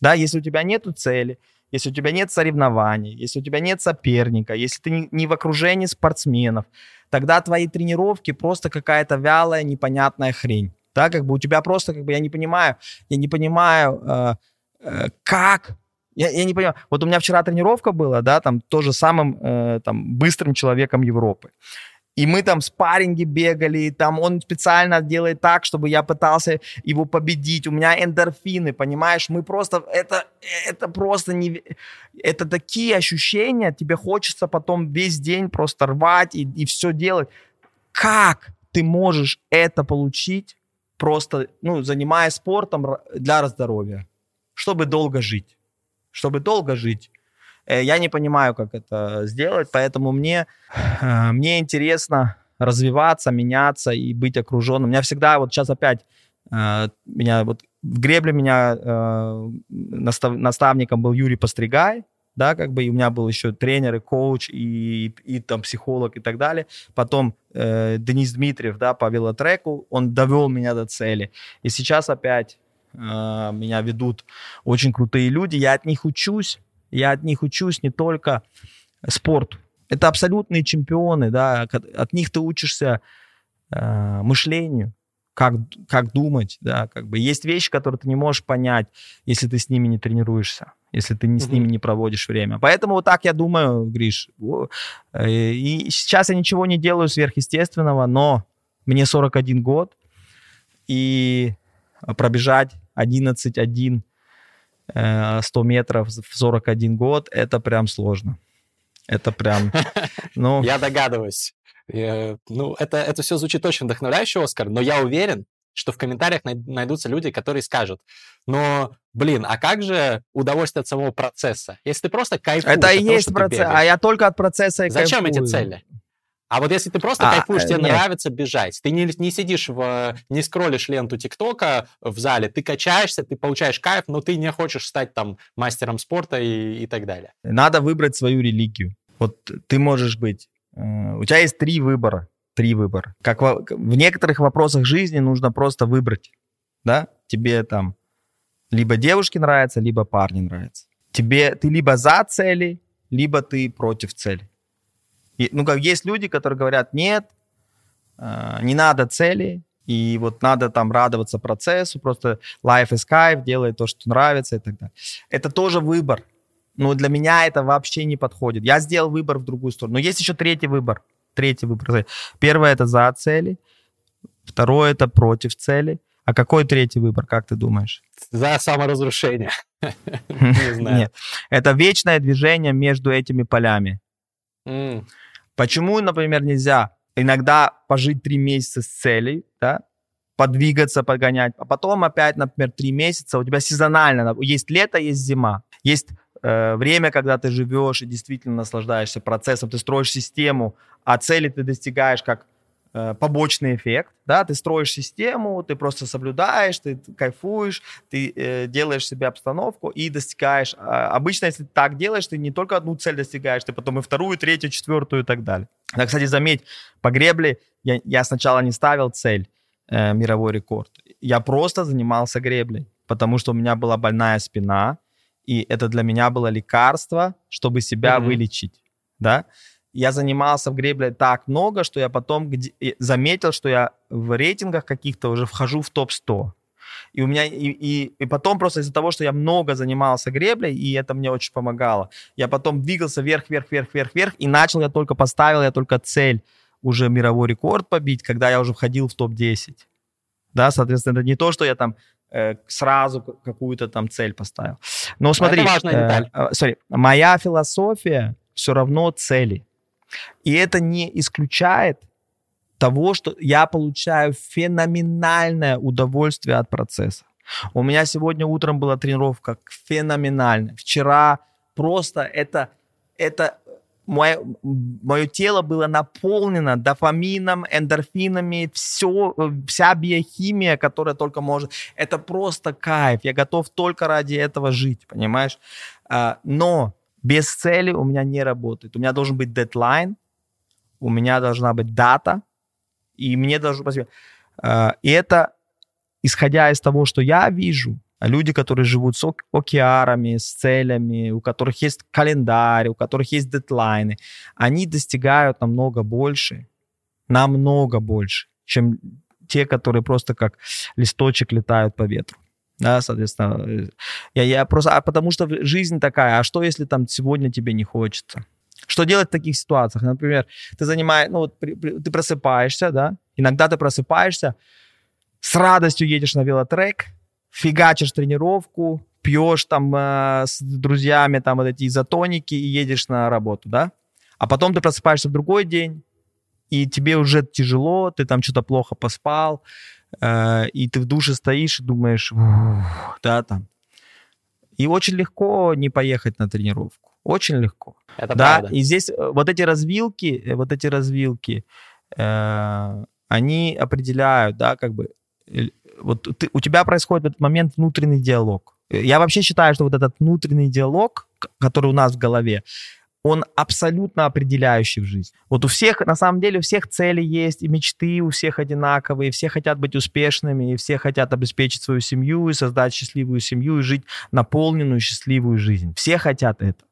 Да, если у тебя нет цели, если у тебя нет соревнований, если у тебя нет соперника, если ты не, не в окружении спортсменов, тогда твои тренировки просто какая-то вялая, непонятная хрень да, как бы у тебя просто, как бы, я не понимаю, я не понимаю, э, э, как, я, я не понимаю, вот у меня вчера тренировка была, да, там, тоже самым, э, там, быстрым человеком Европы, и мы там спарринги бегали, там он специально делает так, чтобы я пытался его победить. У меня эндорфины, понимаешь? Мы просто, это, это просто не... Это такие ощущения, тебе хочется потом весь день просто рвать и, и все делать. Как ты можешь это получить просто, ну, занимаясь спортом для здоровья, чтобы долго жить. Чтобы долго жить. Э, я не понимаю, как это сделать, поэтому мне, э, мне интересно развиваться, меняться и быть окруженным. У меня всегда, вот сейчас опять, э, меня вот в гребле меня настав, наставником был Юрий Постригай, да, как бы, и у меня был еще тренер, и коуч, и, и там психолог и так далее. Потом э, Денис Дмитриев, да, по велотреку, он довел меня до цели. И сейчас опять э, меня ведут очень крутые люди, я от них учусь, я от них учусь не только спорту. Это абсолютные чемпионы, да, от них ты учишься э, мышлению, как, как думать, да, как бы есть вещи, которые ты не можешь понять, если ты с ними не тренируешься если ты не, с ними не проводишь время. Поэтому вот так я думаю, Гриш. Э, и сейчас я ничего не делаю сверхъестественного, но мне 41 год, и пробежать 11-1 100 э, метров в 41 год, это прям сложно. Это прям, [LAUGHS] ну... Я догадываюсь. Ну, это, это все звучит очень вдохновляюще, Оскар, но я уверен, что в комментариях найдутся люди, которые скажут, но, блин, а как же удовольствие от самого процесса? Если ты просто кайфуешь Это и есть процесс, а я только от процесса и Зачем кайфую. эти цели? А вот если ты просто а, кайфуешь, тебе нет. нравится бежать, ты не, не сидишь в, не скроллишь ленту ТикТока в зале, ты качаешься, ты получаешь кайф, но ты не хочешь стать там мастером спорта и, и так далее. Надо выбрать свою религию. Вот ты можешь быть, э, у тебя есть три выбора, три выбора. Как во, в некоторых вопросах жизни нужно просто выбрать, да, тебе там либо девушки нравятся, либо парни нравятся. Тебе, ты либо за цели, либо ты против цели. И, ну, как есть люди, которые говорят, нет, э, не надо цели, и вот надо там радоваться процессу, просто life is кайф, делай то, что нравится и так далее. Это тоже выбор. Но для меня это вообще не подходит. Я сделал выбор в другую сторону. Но есть еще третий выбор. Третий выбор. Первое это за цели, второе это против цели. А какой третий выбор, как ты думаешь? За саморазрушение. [LAUGHS] Нет, это вечное движение между этими полями. Почему, например, нельзя иногда пожить три месяца с целью, да, подвигаться, погонять, а потом опять, например, три месяца, у тебя сезонально, есть лето, есть зима, есть время, когда ты живешь и действительно наслаждаешься процессом, ты строишь систему, а цели ты достигаешь как Э, побочный эффект, да, ты строишь систему, ты просто соблюдаешь, ты кайфуешь, ты э, делаешь себе обстановку и достигаешь. А обычно, если ты так делаешь, ты не только одну цель достигаешь, ты потом и вторую, третью, четвертую и так далее. Да, кстати, заметь, по гребле я, я сначала не ставил цель э, мировой рекорд, я просто занимался греблей, потому что у меня была больная спина, и это для меня было лекарство, чтобы себя mm-hmm. вылечить, да я занимался в гребле так много, что я потом заметил, что я в рейтингах каких-то уже вхожу в топ-100. И у меня и, и, и потом просто из-за того, что я много занимался греблей, и это мне очень помогало, я потом двигался вверх, вверх, вверх, вверх, вверх, и начал я только поставил я только цель уже мировой рекорд побить, когда я уже входил в топ-10. Да, соответственно, это не то, что я там э, сразу какую-то там цель поставил. Но смотри, это важная э, деталь. Э, sorry, моя философия все равно цели. И это не исключает того, что я получаю феноменальное удовольствие от процесса. У меня сегодня утром была тренировка феноменальная. Вчера просто это, это мое, мое тело было наполнено дофамином, эндорфинами, все, вся биохимия, которая только может. Это просто кайф. Я готов только ради этого жить, понимаешь? А, но без цели у меня не работает. У меня должен быть дедлайн, у меня должна быть дата, и мне должно быть... Э, и это, исходя из того, что я вижу, люди, которые живут с океарами, с целями, у которых есть календарь, у которых есть дедлайны, они достигают намного больше, намного больше, чем те, которые просто как листочек летают по ветру да, соответственно, э, я, я просто, а потому что жизнь такая, а что если там сегодня тебе не хочется? Что делать в таких ситуациях? Например, ты занимаешь, ну вот при, при, ты просыпаешься, да, иногда ты просыпаешься, с радостью едешь на велотрек, фигачишь тренировку, пьешь там э, с друзьями там вот эти изотоники и едешь на работу, да, а потом ты просыпаешься в другой день, и тебе уже тяжело, ты там что-то плохо поспал, Э, и ты в душе стоишь и думаешь, да, там. И очень легко не поехать на тренировку. Очень легко. Это да, правда. и здесь э, вот эти развилки, э, вот эти развилки, э, они определяют, да, как бы, вот ты, у тебя происходит в этот момент внутренний диалог. Я вообще считаю, что вот этот внутренний диалог, который у нас в голове, он абсолютно определяющий в жизни. Вот у всех, на самом деле, у всех цели есть, и мечты у всех одинаковые, все хотят быть успешными, и все хотят обеспечить свою семью, и создать счастливую семью, и жить наполненную счастливую жизнь. Все хотят это.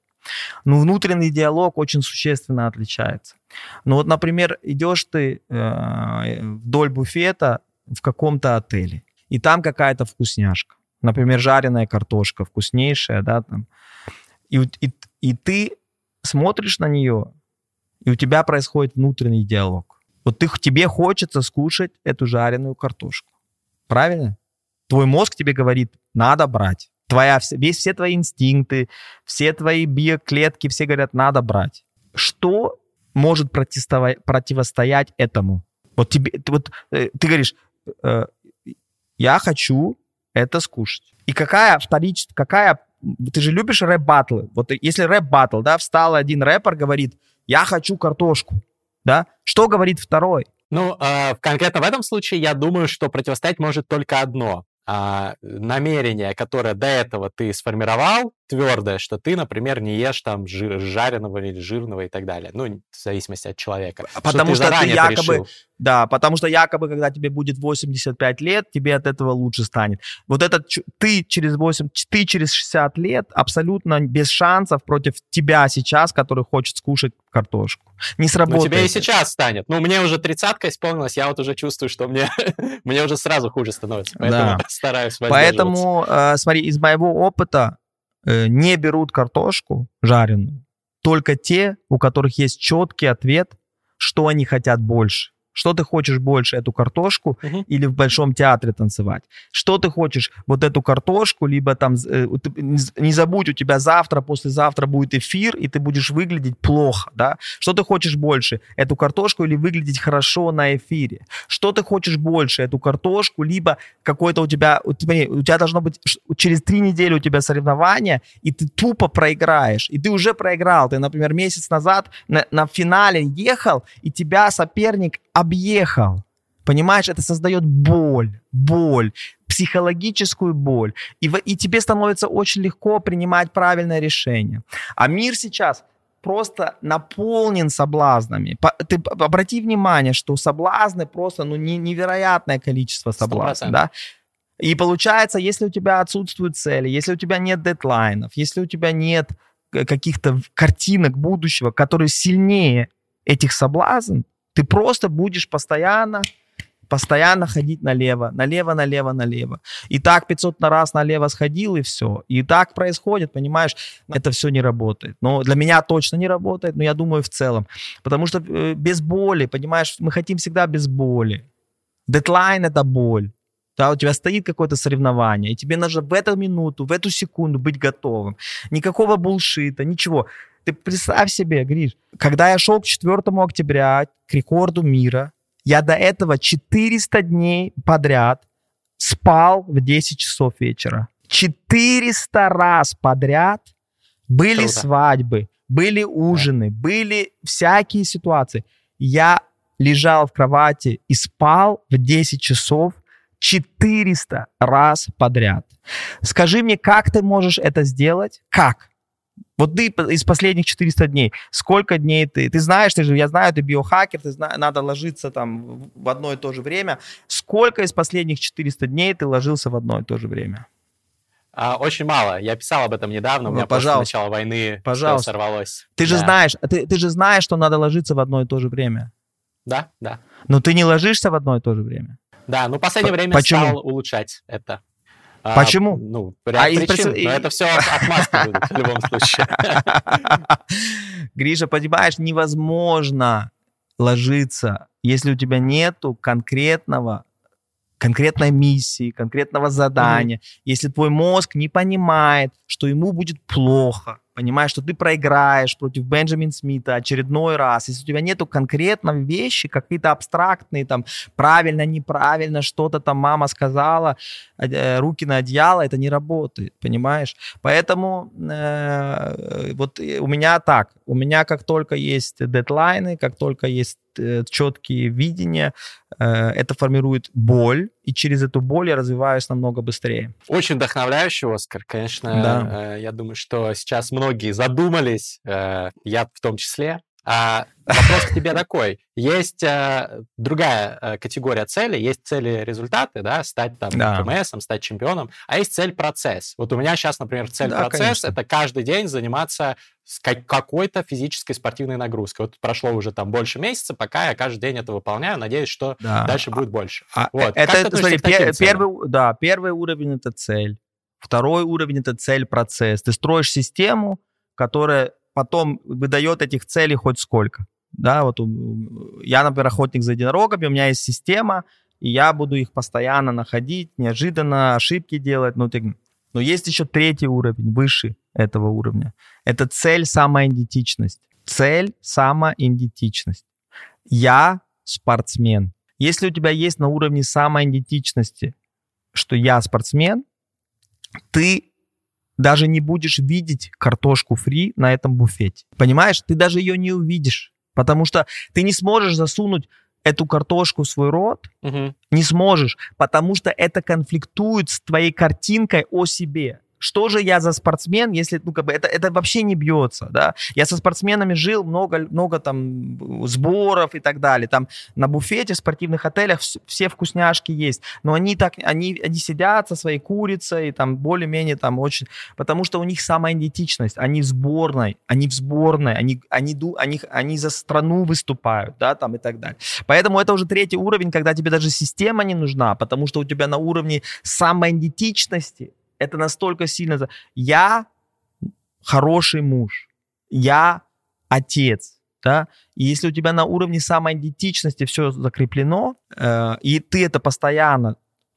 Но внутренний диалог очень существенно отличается. Ну вот, например, идешь ты э, вдоль буфета в каком-то отеле, и там какая-то вкусняшка. Например, жареная картошка вкуснейшая, да, там. И, и, и ты смотришь на нее, и у тебя происходит внутренний диалог. Вот ты, тебе хочется скушать эту жареную картошку. Правильно? Твой мозг тебе говорит, надо брать. Твоя, весь, все твои инстинкты, все твои биоклетки, все говорят, надо брать. что может противостоять этому? Вот тебе, вот э, ты говоришь, э, я хочу это скушать. И какая вторичная, какая, ты же любишь рэп-баттлы. Вот если рэп-баттл, да, встал один рэпер, говорит, я хочу картошку, да, что говорит второй? Ну, э, конкретно в этом случае я думаю, что противостоять может только одно а, намерение, которое до этого ты сформировал, твердое, что ты, например, не ешь там жир, жареного или жирного и так далее. Ну, в зависимости от человека. Потому что, что ты, ты якобы, решил. да, потому что якобы, когда тебе будет 85 лет, тебе от этого лучше станет. Вот этот ты через 8, ты через 60 лет абсолютно без шансов против тебя сейчас, который хочет скушать картошку. Не сработает. Ну, тебе и сейчас станет. Ну, мне уже тридцатка исполнилась, я вот уже чувствую, что мне, [LAUGHS] мне уже сразу хуже становится. Поэтому да. [LAUGHS] стараюсь Поэтому, э, смотри, из моего опыта не берут картошку жареную только те, у которых есть четкий ответ, что они хотят больше. Что ты хочешь больше, эту картошку угу. или в Большом театре танцевать? Что ты хочешь, вот эту картошку, либо там, э, не забудь, у тебя завтра, послезавтра будет эфир, и ты будешь выглядеть плохо, да? Что ты хочешь больше, эту картошку или выглядеть хорошо на эфире? Что ты хочешь больше, эту картошку, либо какой-то у тебя, у тебя, у тебя должно быть, через три недели у тебя соревнования, и ты тупо проиграешь, и ты уже проиграл, ты, например, месяц назад на, на финале ехал, и тебя соперник объехал. Понимаешь, это создает боль, боль, психологическую боль. И, и тебе становится очень легко принимать правильное решение. А мир сейчас просто наполнен соблазнами. Ты обрати внимание, что соблазны просто ну, не, невероятное количество соблазнов. Да? И получается, если у тебя отсутствуют цели, если у тебя нет дедлайнов, если у тебя нет каких-то картинок будущего, которые сильнее этих соблазн, ты просто будешь постоянно постоянно ходить налево, налево, налево, налево. И так 500 на раз налево сходил, и все. И так происходит, понимаешь? Это все не работает. Но для меня точно не работает, но я думаю в целом. Потому что э, без боли, понимаешь, мы хотим всегда без боли. Дедлайн — это боль. Да, у тебя стоит какое-то соревнование, и тебе нужно в эту минуту, в эту секунду быть готовым. Никакого булшита, ничего. Ты представь себе, Гриш, когда я шел к 4 октября, к рекорду мира, я до этого 400 дней подряд спал в 10 часов вечера. 400 раз подряд были Круто. свадьбы, были ужины, да. были всякие ситуации. Я лежал в кровати и спал в 10 часов 400 раз подряд. Скажи мне, как ты можешь это сделать? Как? Вот ты из последних 400 дней, сколько дней ты, ты знаешь, ты же, я знаю, ты биохакер, ты знаешь, надо ложиться там в одно и то же время. Сколько из последних 400 дней ты ложился в одно и то же время? А, очень мало. Я писал об этом недавно. У ну, меня пожалуйста. после начала войны пожалуйста. сорвалось. Ты да. же знаешь, ты, ты же знаешь, что надо ложиться в одно и то же время. Да, да. Но ты не ложишься в одно и то же время. Да, ну в последнее время Почему? стал улучшать это. А, Почему? А, ну, ряд а причин, и... но это все отмазка будет в любом случае. [LAUGHS] Гриша, понимаешь, невозможно ложиться, если у тебя нету конкретного конкретной миссии, конкретного задания, mm-hmm. если твой мозг не понимает, что ему будет плохо, понимаешь, что ты проиграешь против Бенджамин Смита очередной раз, если у тебя нету конкретной вещи, какие-то абстрактные, там, правильно, неправильно, что-то там мама сказала, э, руки на одеяло, это не работает, понимаешь? Поэтому э, вот у меня так, у меня как только есть дедлайны, как только есть четкие видения, э, это формирует боль, и через эту боль я развиваюсь намного быстрее. Очень вдохновляющий, Оскар. Конечно, да. э, я думаю, что сейчас многие задумались, э, я в том числе, а вопрос к тебе такой. Есть а, другая а, категория целей. Есть цели результаты, да, стать там да. КМСом, стать чемпионом, а есть цель процесс. Вот у меня сейчас, например, цель да, это каждый день заниматься с какой-то физической спортивной нагрузкой. Вот прошло уже там больше месяца, пока я каждый день это выполняю. Надеюсь, что да. дальше будет больше. А, вот. Это, это смотри, пер, первый, да, первый уровень это цель. Второй уровень это цель-процесс. Ты строишь систему, которая потом выдает этих целей хоть сколько. Да, вот я, например, охотник за единорогами, у меня есть система, и я буду их постоянно находить, неожиданно ошибки делать. Ну, ты... Но есть еще третий уровень, выше этого уровня. Это цель самоидентичность. Цель – самоидентичность. Я спортсмен. Если у тебя есть на уровне самоидентичности, что я спортсмен, ты даже не будешь видеть картошку фри на этом буфете. Понимаешь? Ты даже ее не увидишь. Потому что ты не сможешь засунуть эту картошку в свой рот, угу. не сможешь, потому что это конфликтует с твоей картинкой о себе что же я за спортсмен, если, ну, как бы, это, это вообще не бьется, да. Я со спортсменами жил, много, много там сборов и так далее. Там на буфете в спортивных отелях все вкусняшки есть, но они так, они, они сидят со своей курицей, там, более-менее там очень, потому что у них самоидентичность, они в сборной, они в сборной, они, они, они, они за страну выступают, да, там и так далее. Поэтому это уже третий уровень, когда тебе даже система не нужна, потому что у тебя на уровне самоидентичности это настолько сильно... Я хороший муж, я отец, да, и если у тебя на уровне самоидентичности все закреплено, э, и ты это постоянно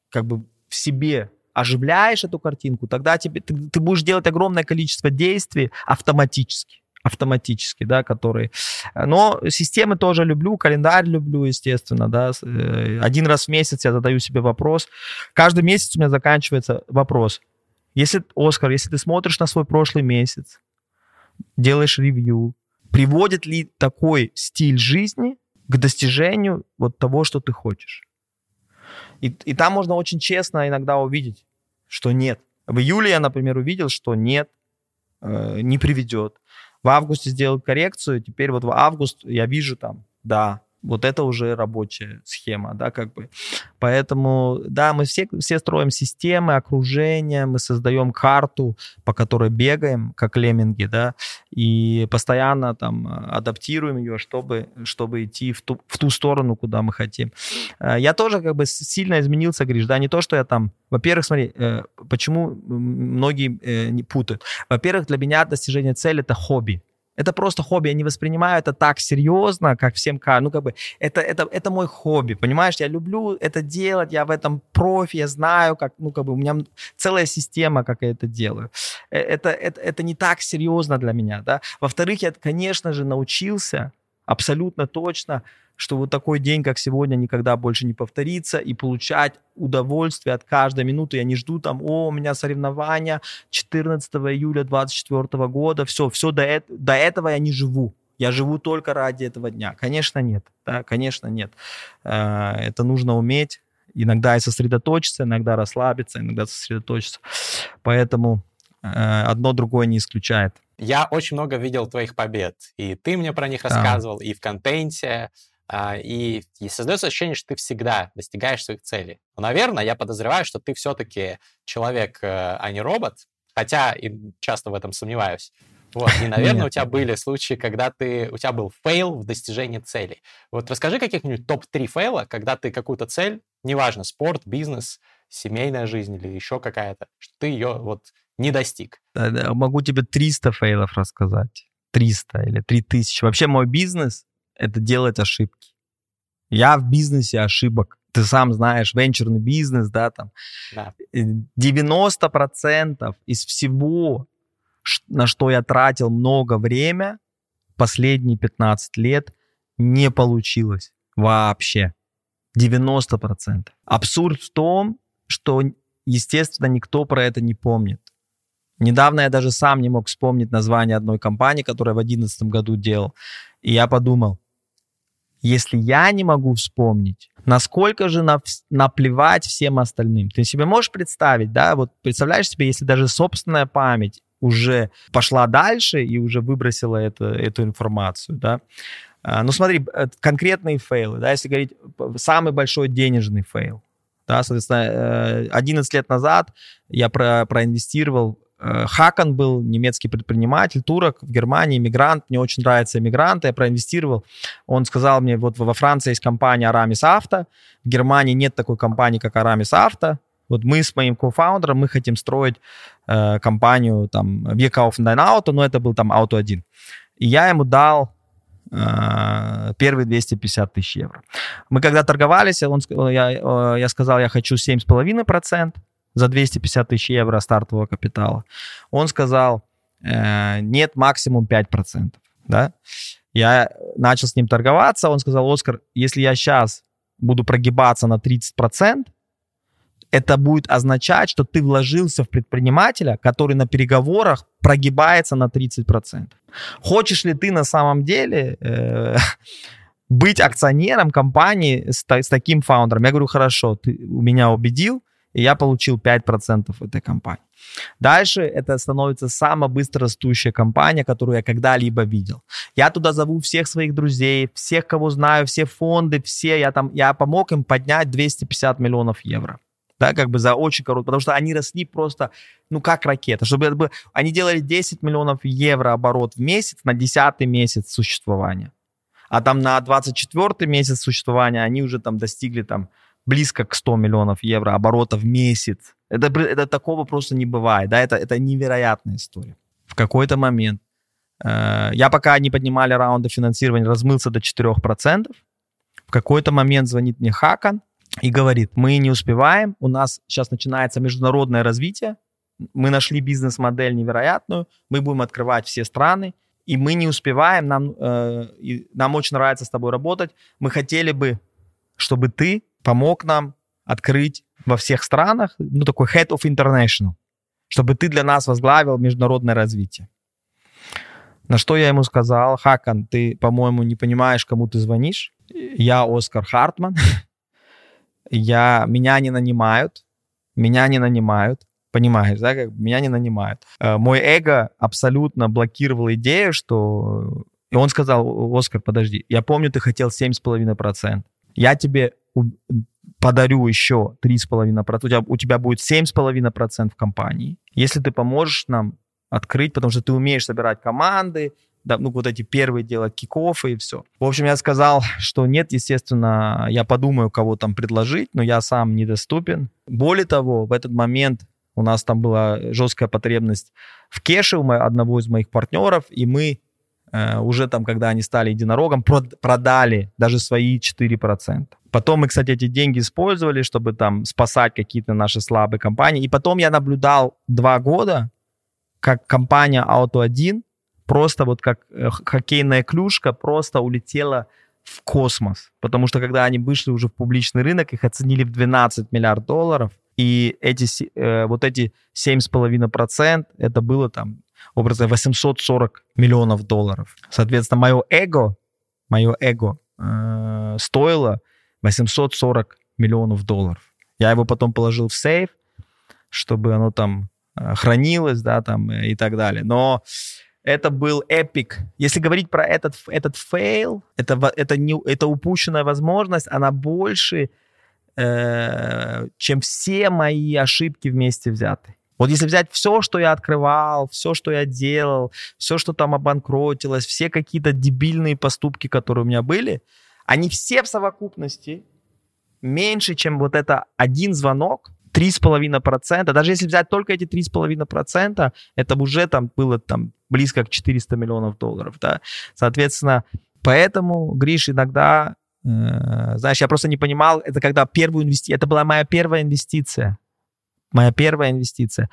как бы в себе оживляешь эту картинку, тогда тебе, ты, ты будешь делать огромное количество действий автоматически автоматически, да, которые... Но системы тоже люблю, календарь люблю, естественно, да. Э, один раз в месяц я задаю себе вопрос. Каждый месяц у меня заканчивается вопрос. Если, Оскар, если ты смотришь на свой прошлый месяц, делаешь ревью, приводит ли такой стиль жизни к достижению вот того, что ты хочешь? И, и там можно очень честно иногда увидеть, что нет. В июле я, например, увидел, что нет, э, не приведет. В августе сделал коррекцию, теперь вот в август я вижу там, да, вот это уже рабочая схема, да, как бы. Поэтому, да, мы все, все строим системы, окружение, мы создаем карту, по которой бегаем, как лемминги, да, и постоянно там адаптируем ее, чтобы, чтобы идти в ту, в ту сторону, куда мы хотим. Э, я тоже как бы сильно изменился, Гриш, да, не то, что я там... Во-первых, смотри, э, почему многие э, не путают. Во-первых, для меня достижение цели — это хобби это просто хобби, я не воспринимаю это так серьезно, как всем кажется. Ну, как бы, это, это, это мой хобби, понимаешь? Я люблю это делать, я в этом профи, я знаю, как, ну, как бы, у меня целая система, как я это делаю. Э, это, это, это не так серьезно для меня, да. Во-вторых, я, конечно же, научился абсолютно точно что вот такой день, как сегодня, никогда больше не повторится, и получать удовольствие от каждой минуты. Я не жду там, о, у меня соревнования 14 июля 2024 года, все, все до, это, до этого я не живу. Я живу только ради этого дня. Конечно, нет. Да, конечно, нет. Э, это нужно уметь. Иногда и сосредоточиться, иногда расслабиться, иногда сосредоточиться. Поэтому э, одно другое не исключает. Я очень много видел твоих побед, и ты мне про них рассказывал, и в контенте, а, и, и создается ощущение, что ты всегда достигаешь своих целей. Но, наверное, я подозреваю, что ты все-таки человек, э, а не робот, хотя и часто в этом сомневаюсь. Вот, и, [LAUGHS] наверное, у тебя были случаи, когда ты, у тебя был fail в достижении цели. Вот расскажи каких-нибудь топ-3 фейла, когда ты какую-то цель, неважно, спорт, бизнес, семейная жизнь или еще какая-то, что ты ее вот не достиг. Могу тебе 300 фейлов рассказать. 300 или 3000. Вообще мой бизнес это делать ошибки. Я в бизнесе ошибок. Ты сам знаешь, венчурный бизнес, да, там. Да. 90% э, из всего, на что я тратил много время, последние 15 лет, не получилось вообще. 90%. Абсурд в том, что, естественно, никто про это не помнит. Недавно я даже сам не мог вспомнить название одной компании, которую я в 2011 году делал. И я подумал, если я не могу вспомнить, насколько же на, наплевать всем остальным. Ты себе можешь представить, да, вот представляешь себе, если даже собственная память уже пошла дальше и уже выбросила это, эту информацию, да. А, ну смотри, э, конкретные fail ы, да, если говорить, самый большой денежный fail, да, соответственно, 11 э, лет назад я про, проинвестировал Хакан был немецкий предприниматель, турок в Германии, иммигрант. Мне очень нравятся иммигранты, я проинвестировал. Он сказал мне, вот во Франции есть компания Aramis Auto, в Германии нет такой компании, как Aramis Auto. Вот мы с моим co-founder ом, мы хотим строить э, компанию там Wir Auto, но это был там Auto 1. И я ему дал э, первые 250 тысяч евро. Мы когда торговались, он, я, э, я сказал, я хочу 7,5%, за 250 тысяч евро стартового капитала. Он сказал, э, нет, максимум 5%. да. Я начал с ним торговаться, он сказал, Оскар, если я сейчас буду прогибаться на 30%, это будет означать, что ты вложился в предпринимателя, который на переговорах прогибается на 30%. Хочешь ли ты на самом деле э, быть акционером компании с, с таким фаундером? Я говорю, хорошо, ты меня убедил, и я получил 5% этой компании. Дальше это становится самая быстро растущая компания, которую я когда-либо видел. Я туда зову всех своих друзей, всех, кого знаю, все фонды, все. Я там, я помог им поднять 250 миллионов евро. Да, как бы за очень короткий, потому что они росли просто, ну, как ракета. Чтобы это было, они делали 10 миллионов евро оборот в месяц на 10 месяц существования. А там на 24 месяц существования они уже там достигли там близко к 100 миллионов евро оборота в месяц. Это, это такого просто не бывает, да, это, это невероятная история. В какой-то момент, э, я пока не поднимали раунды финансирования, размылся до 4%, в какой-то момент звонит мне Хакан и говорит, мы не успеваем, у нас сейчас начинается международное развитие, мы нашли бизнес-модель невероятную, мы будем открывать все страны, и мы не успеваем, нам, э, нам очень нравится с тобой работать, мы хотели бы, чтобы ты помог нам открыть во всех странах, ну, такой head of international, чтобы ты для нас возглавил международное развитие. На что я ему сказал, Хакан, ты, по-моему, не понимаешь, кому ты звонишь. Я Оскар Хартман. [LAUGHS] я, меня не нанимают. Меня не нанимают. Понимаешь, да? Как, меня не нанимают. Э, мой эго абсолютно блокировал идею, что... И он сказал, Оскар, подожди, я помню, ты хотел 7,5%. Я тебе подарю еще 3,5%, у тебя, у тебя будет 7,5% в компании. Если ты поможешь нам открыть, потому что ты умеешь собирать команды, да, ну, вот эти первые делать кикофы и все. В общем, я сказал, что нет, естественно, я подумаю, кого там предложить, но я сам недоступен. Более того, в этот момент у нас там была жесткая потребность в кеше у одного из моих партнеров, и мы уже там, когда они стали единорогом, продали даже свои 4%. Потом мы, кстати, эти деньги использовали, чтобы там спасать какие-то наши слабые компании. И потом я наблюдал два года, как компания Auto 1 просто вот как э, хоккейная клюшка просто улетела в космос. Потому что когда они вышли уже в публичный рынок, их оценили в 12 миллиард долларов. И эти, э, вот эти 7,5% это было там образно 840 миллионов долларов. Соответственно, мое эго, мое эго э, стоило 840 миллионов долларов. Я его потом положил в сейф, чтобы оно там э, хранилось, да, там э, и так далее. Но это был epic. Если говорить про этот, этот fail, это, это, не, это упущенная возможность, она больше, э, чем все мои ошибки вместе взяты. Вот если взять все, что я открывал, все, что я делал, все, что там обанкротилось, все какие-то дебильные поступки, которые у меня были, они все в совокупности меньше, чем вот это один звонок, 3,5%. Даже если взять только эти 3,5%, это уже там было там близко к 400 миллионов долларов. Да? Соответственно, поэтому, Гриш, иногда, э, знаешь, я просто не понимал, это когда первую инвестицию, это была моя первая инвестиция моя первая инвестиция.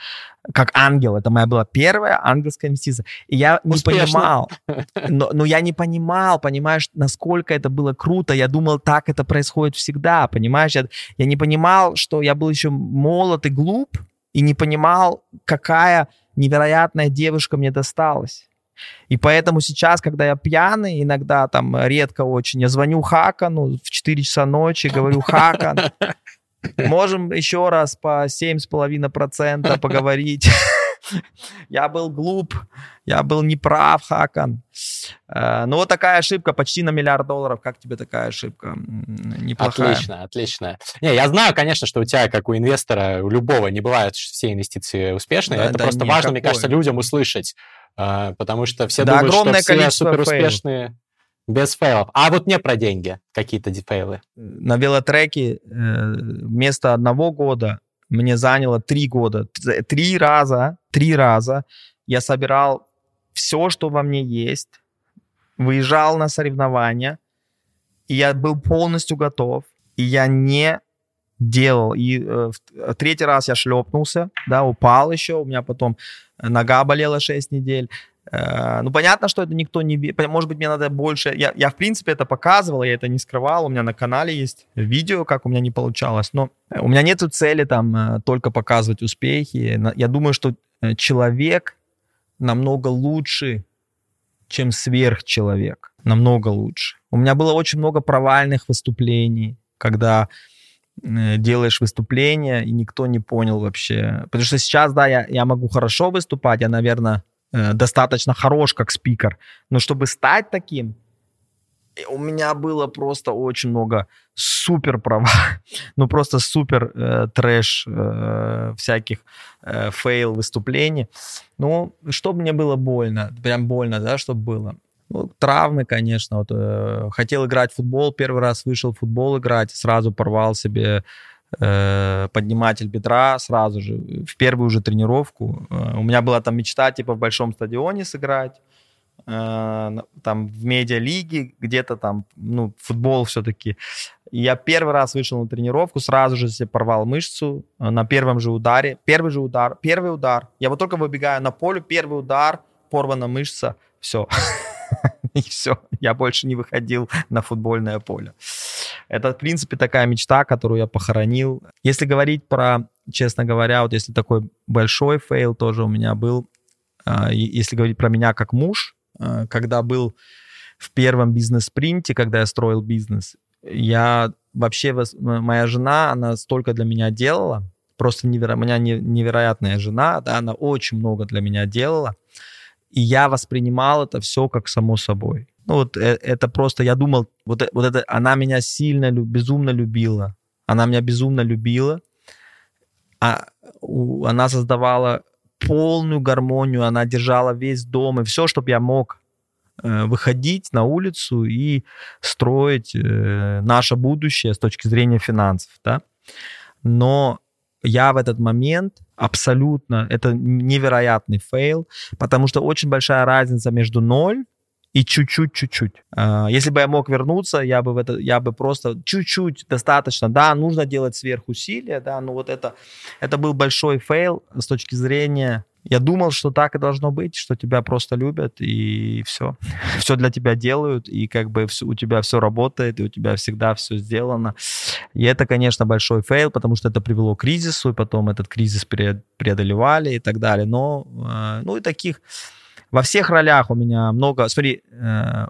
Как ангел, это моя была первая ангельская инвестиция. И я не Успешно. понимал, [LAUGHS] но, но я не понимал, понимаешь, насколько это было круто. Я думал, так это происходит всегда, понимаешь? Я, я не понимал, что я был еще молод и глуп, и не понимал, какая невероятная девушка мне досталась. И поэтому сейчас, когда я пьяный, иногда там редко очень, я звоню Хакану в 4 часа ночи, говорю, Хакан, [LAUGHS] [LAUGHS] Можем еще раз по 7,5% [LAUGHS] поговорить. [LAUGHS] Я был глуп, я был неправ, Хакан. Э, ну, вот такая ошибка почти на миллиард долларов. Как тебе такая ошибка? Неплохая. Отлично, отлично. Не, я знаю, конечно, что у тебя, как у инвестора, у любого, не бывают все инвестиции успешные. Да, Это да просто важно, какой. мне кажется, людям услышать. Э, потому что все да, думают, что все суперуспешные... Фейл. Без фейлов. А вот не про деньги какие-то фейлы. На велотреке э, вместо одного года мне заняло три года. Три раза, три раза я собирал все, что во мне есть, выезжал на соревнования, и я был полностью готов, и я не делал. И э, в третий раз я шлепнулся, да, упал еще, у меня потом нога болела 6 недель. Э, ну, понятно, что это никто не... Может быть, мне надо больше... Я, я, в принципе, это показывал, я это не скрывал. У меня на канале есть видео, как у меня не получалось. Но у меня нет цели там э, только показывать успехи. Я думаю, что э, человек намного лучше, чем сверхчеловек. Намного лучше. У меня было очень много провальных выступлений, когда делаешь выступление, и никто не понял вообще. Потому что сейчас, да, я, я могу хорошо выступать, я, наверное, Э, достаточно хорош как спикер, но чтобы стать таким, у меня было просто очень много супер права, [LAUGHS] ну просто супер э, трэш э, всяких э, fail выступлений. Ну, чтобы мне было больно, прям больно, да, чтобы было. Ну, травмы, конечно. Вот, э, хотел играть в футбол, первый раз вышел в футбол играть, сразу порвал себе Э, подниматель бедра сразу же, в первую же тренировку. Э, у меня была там мечта, типа, в большом стадионе сыграть, э, там в медиалиге, где-то там, ну, футбол все-таки. Я первый раз вышел на тренировку, сразу же себе порвал мышцу на первом же ударе. Первый же удар, первый удар. Я вот только выбегаю на поле, первый удар, порвана мышца, все. [LAUGHS] И все, я больше не выходил на футбольное поле. Это, в принципе, такая мечта, которую я похоронил. Если говорить про, честно говоря, вот если такой большой fail тоже у меня был, а, если говорить про меня как муж, а, когда был в первом бизнес-спринте, когда я строил бизнес, я вообще, моя жена, она столько для меня делала, просто неверо... у меня невероятная жена, да, она очень много для меня делала, и я воспринимал это все как само собой. Ну вот э, это просто, я думал, вот, э, вот это, она меня сильно, безумно любила. Она меня безумно любила. А, у, она создавала полную гармонию, она держала весь дом и все, чтобы я мог э, выходить на улицу и строить э, наше будущее с точки зрения финансов, да. Но я в этот момент абсолютно, это невероятный fail, потому что очень большая разница между ноль и чуть-чуть, чуть-чуть. А, если бы я мог вернуться, я бы, в это, я бы просто чуть-чуть достаточно. Да, нужно делать сверхусилия, да, но вот это, это был большой fail с точки зрения я думал, что так и должно быть, что тебя просто любят, и все. [LAUGHS] Все для тебя делают, и как бы у тебя все работает, и у тебя всегда все сделано. И это, конечно, большой fail, потому что это привело к кризису, и потом этот кризис преодолевали и так далее. Но, э, ну и таких во всех ролях у меня много... Смотри, э,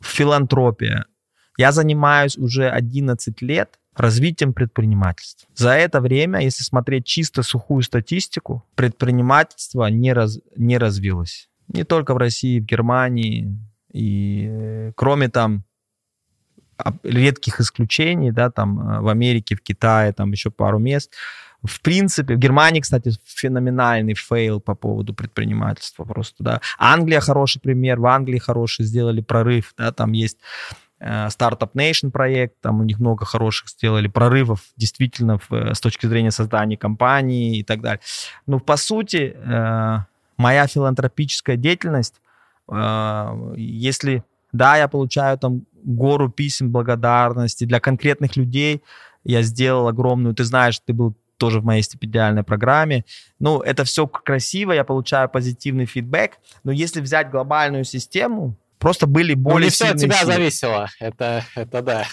филантропия. Я занимаюсь уже 11 лет развитием предпринимательства. За это время, если смотреть чисто сухую статистику, предпринимательство не, раз, не развилось. Не только в России, в Германии. И э, кроме там редких исключений, да, там э, в Америке, в Китае, там еще пару мест, в принципе, в Германии, кстати, феноменальный fail по поводу предпринимательства просто, да. Англия хороший пример, в Англии хороший сделали прорыв, да, там есть э, Startup Nation проект, там у них много хороших сделали прорывов действительно в, э, с точки зрения создания компании и так далее. Но по сути, э, моя филантропическая деятельность, если, да, я получаю там гору писем благодарности для конкретных людей, я сделал огромную, ты знаешь, ты был тоже в моей стипендиальной программе. Ну, это все красиво, я получаю позитивный фидбэк, но если взять глобальную систему, просто были более ну, не все от тебя силы. зависело, это, это да.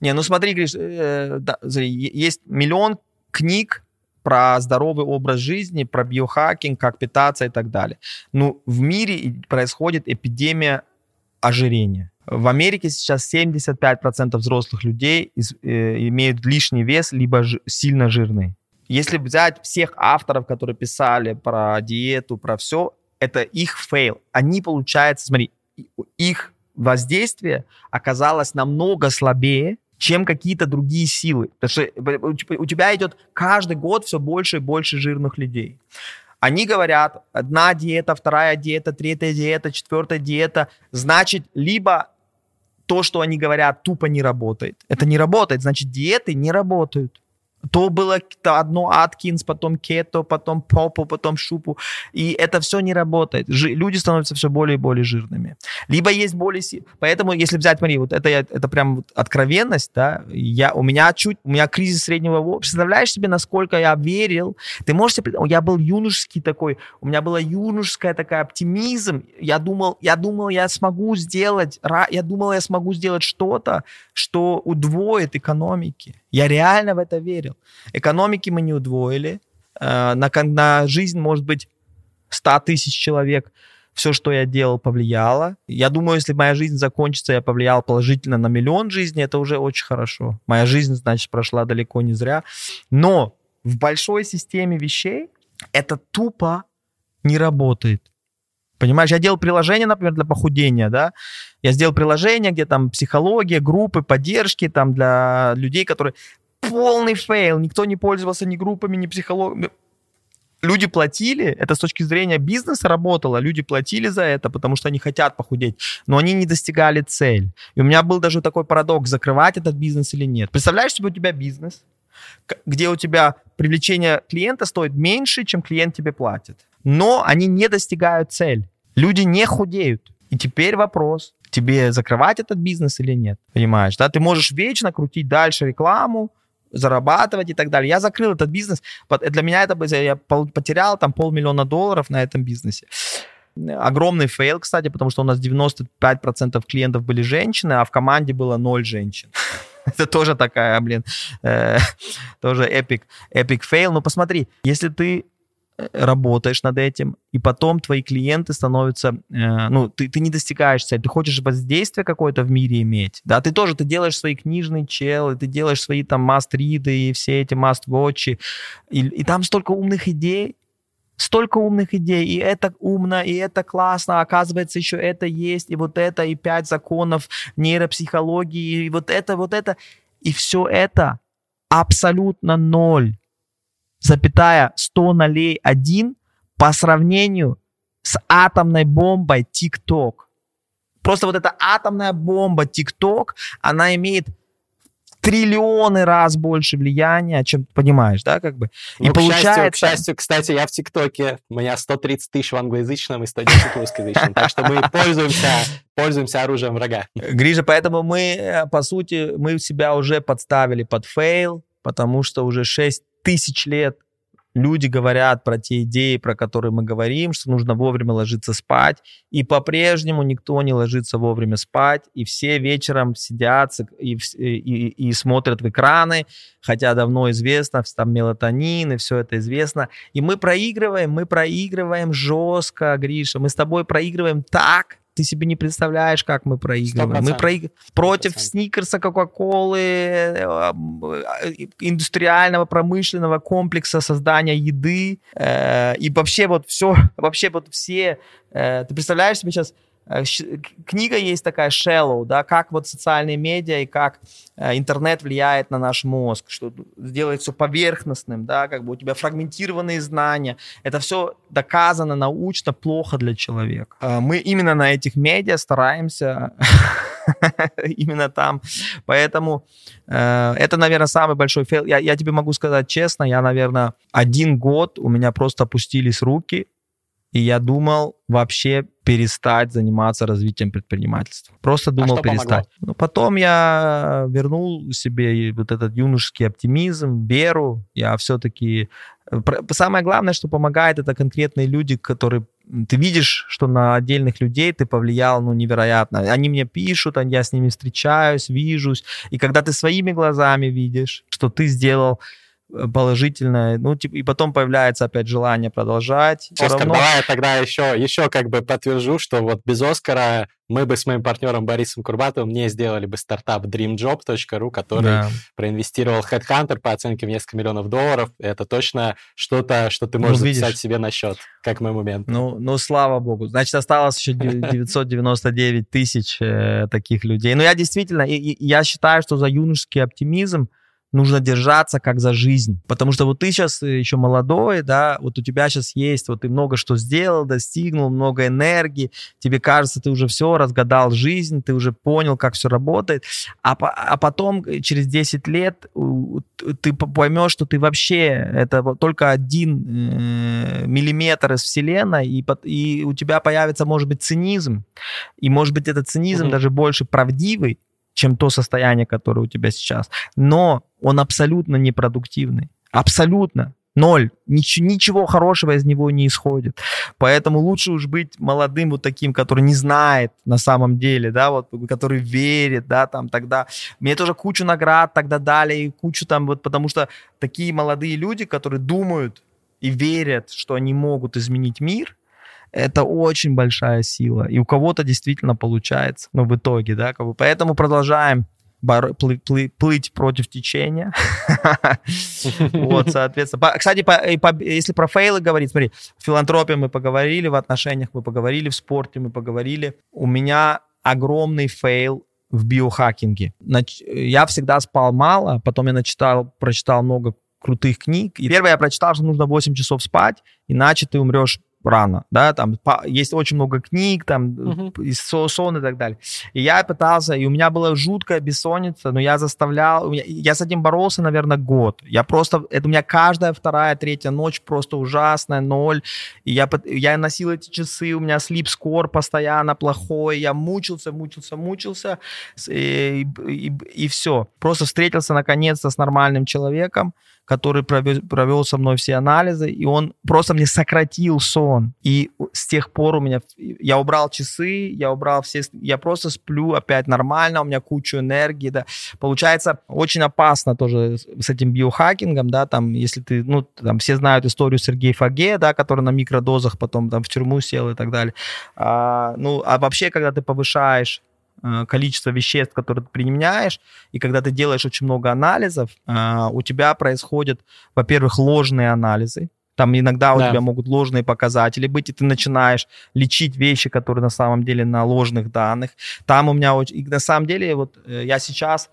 Не, ну смотри, Гриш, э, да, есть миллион книг про здоровый образ жизни, про биохакинг, как питаться и так далее. Ну, в мире происходит эпидемия ожирения. В Америке сейчас 75% взрослых людей из, э, имеют лишний вес, либо ж, сильно жирный. Если взять всех авторов, которые писали про диету, про все, это их fail. Они, получается, смотри, их воздействие оказалось намного слабее, чем какие-то другие силы. Потому что у тебя идет каждый год все больше и больше жирных людей. Они говорят, одна диета, вторая диета, третья диета, четвертая диета. Значит, либо то, что они говорят, тупо не работает. Это не работает, значит, диеты не работают. То было то одно Аткинс, потом Кето, потом Попу, потом Шупу. И это все не работает. Жи- люди становятся все более и более жирными. Либо есть более... Поэтому, если взять, смотри, вот это, это прям откровенность, да, я, у меня чуть, у меня кризис среднего возраста. Представляешь себе, насколько я верил? Ты можешь себе... Я был юношеский такой, у меня была юношеская такая оптимизм. Я думал, я думал, я смогу сделать, я думал, я смогу сделать что-то, что удвоит экономики. Я реально в это верил. Экономики мы не удвоили. Э, на, на жизнь, может быть, 100 тысяч человек все, что я делал, повлияло. Я думаю, если моя жизнь закончится, я повлиял положительно на миллион жизней, это уже очень хорошо. Моя жизнь, значит, прошла далеко не зря. Но в большой системе вещей это тупо не работает. Понимаешь, я делал приложение, например, для похудения, да, я сделал приложение, где там психология, группы, поддержки там для людей, которые полный fail, никто не пользовался ни группами, ни психологией. Люди платили, это с точки зрения бизнеса работало, люди платили за это, потому что они хотят похудеть, но они не достигали цель. И у меня был даже такой парадокс, закрывать этот бизнес или нет. Представляешь себе у тебя бизнес, где у тебя привлечение клиента стоит меньше, чем клиент тебе платит. Но они не достигают цель. Люди не худеют. И теперь вопрос, тебе закрывать этот бизнес или нет. Понимаешь, да? Ты можешь вечно крутить дальше рекламу, зарабатывать и так далее. Я закрыл этот бизнес. Для меня это я потерял там полмиллиона долларов на этом бизнесе. Огромный fail, кстати, потому что у нас 95% клиентов были женщины, а в команде было 0 женщин. [LAUGHS] Это тоже такая, блин, э, [LAUGHS] тоже epic, epic fail. Но посмотри, если ты работаешь над этим, и потом твои клиенты становятся, э, ну, ты, ты не достигаешь цели, ты хочешь воздействие какое-то в мире иметь, да, ты тоже, ты делаешь свои книжные челы, ты делаешь свои там must-read ы и все эти must-watch, и, и там столько умных идей, столько умных идей, и это умно, и это классно, оказывается, еще это есть, и вот это, и пять законов нейропсихологии, и вот это, вот это, и все это абсолютно ноль запятая 100 нолей 1 по сравнению с атомной бомбой TikTok. Просто вот эта атомная бомба TikTok, она имеет триллионы раз больше влияния, чем понимаешь, да, как бы. И ну, получается... К счастью, к счастью, кстати, я в ТикТоке, у меня 130 тысяч в англоязычном и 110 в русскоязычном, так что мы [LAUGHS] пользуемся, пользуемся оружием врага. Гриша, поэтому мы, э, по сути, мы себя уже подставили под fail, потому что уже 6 тысяч лет люди говорят про те идеи, про которые мы говорим, что нужно вовремя ложиться спать, и по-прежнему никто не ложится вовремя спать, и все вечером сидят и, и, и смотрят в экраны, хотя давно известно, там мелатонин и все это известно, и мы проигрываем, мы проигрываем жестко, Гриша, мы с тобой проигрываем так, ты себе не представляешь, как мы проигрываем. 100%. Мы проиг... против 100%. Сникерса, Кока-Колы, э, индустриального промышленного комплекса создания еды э, и вообще вот все, [LAUGHS] вообще вот все. Э, ты представляешь себе сейчас Э, книга есть такая shallow, да, как вот социальные медиа и как э, интернет влияет на наш мозг, что сделает все поверхностным, да, как бы у тебя фрагментированные знания. Это все доказано научно плохо для человека. Э, мы именно на этих медиа стараемся [LAUGHS] именно там. Поэтому э, это, наверное, самый большой fail. Я, я тебе могу сказать честно, я, наверное, один год у меня просто опустились руки, и я думал вообще перестать заниматься развитием предпринимательства. Просто а думал а перестать. Помогло? Но потом я вернул себе вот этот юношеский оптимизм, веру. Я все-таки... Э, самое главное, что помогает, это конкретные люди, которые ты видишь, что на отдельных людей ты повлиял, ну, невероятно. Они мне пишут, я с ними встречаюсь, вижусь. И когда ты своими глазами видишь, что ты сделал положительное, ну, типа, и потом появляется опять желание продолжать. Оскар, равно... давай я тогда еще, еще как бы подтвержу, что вот без Оскара мы бы с моим партнером Борисом Курбатовым не сделали бы стартап dreamjob.ru, который да. проинвестировал Headhunter по оценке в несколько миллионов долларов. Это точно что-то, что ты можешь ну, записать себе на счет, как мой момент. Ну, ну, слава богу. Значит, осталось еще 999 [LAUGHS] тысяч э, таких людей. Но я действительно, я считаю, что за юношеский оптимизм нужно держаться как за жизнь. Потому что вот ты сейчас э, еще молодой, да, вот у тебя сейчас есть, вот ты много что сделал, достигнул, много энергии, тебе кажется, ты уже все разгадал жизнь, ты уже понял, как все работает, а, а потом э, через 10 лет ты поймешь, что ты вообще, это только один э, миллиметр из вселенной, и, и у тебя появится, может быть, цинизм, и, может быть, этот цинизм mm-hmm. даже больше правдивый, чем то состояние, которое у тебя сейчас. Но он абсолютно непродуктивный. Абсолютно. Ноль. Ничего, ничего хорошего из него не исходит. Поэтому лучше уж быть молодым вот таким, который не знает на самом деле, да, вот, который верит, да, там, тогда. Мне тоже кучу наград тогда дали, и кучу там, вот, потому что такие молодые люди, которые думают и верят, что они могут изменить мир, это очень большая сила. И у кого-то действительно получается, ну, в итоге, да, как бы. Поэтому продолжаем бор- плы- плы- плыть против течения. [LAUGHS] Вот, соответственно. Кстати, если про fail ы говорить, смотри, в филантропии мы поговорили, в отношениях мы поговорили, в спорте мы поговорили. У меня огромный fail в биохакинге. Я всегда спал мало, потом я начитал, прочитал много крутых книг. И первое я прочитал, что нужно 8 часов спать, иначе ты умрешь рано, да, там по, есть очень много книг, там, uh-huh. сон и так далее. И я пытался, и у меня была жуткая бессонница, но я заставлял, меня, я с этим боролся, наверное, год. Я просто, это у меня каждая вторая, третья ночь просто ужасная, ноль. И я, я носил эти часы, у меня слип-скор постоянно плохой, я мучился, мучился, мучился, и, и, и, и все. Просто встретился наконец-то с нормальным человеком, который провел, провел со мной все анализы, и он просто мне сократил сон. И с тех пор у меня... Я убрал часы, я убрал все... Я просто сплю опять нормально, у меня куча энергии, да. Получается, очень опасно тоже с этим биохакингом, да, там, если ты... Ну, там все знают историю Сергея Фаге, да, который на микродозах потом там в тюрьму сел и так далее. А, ну, а вообще, когда ты повышаешь количество веществ, которые ты применяешь, и когда ты делаешь очень много анализов, э, у тебя происходят, во-первых, ложные анализы, там иногда у да. тебя могут ложные показатели быть, и ты начинаешь лечить вещи, которые на самом деле на ложных данных. Там у меня очень... И на самом деле вот э, я сейчас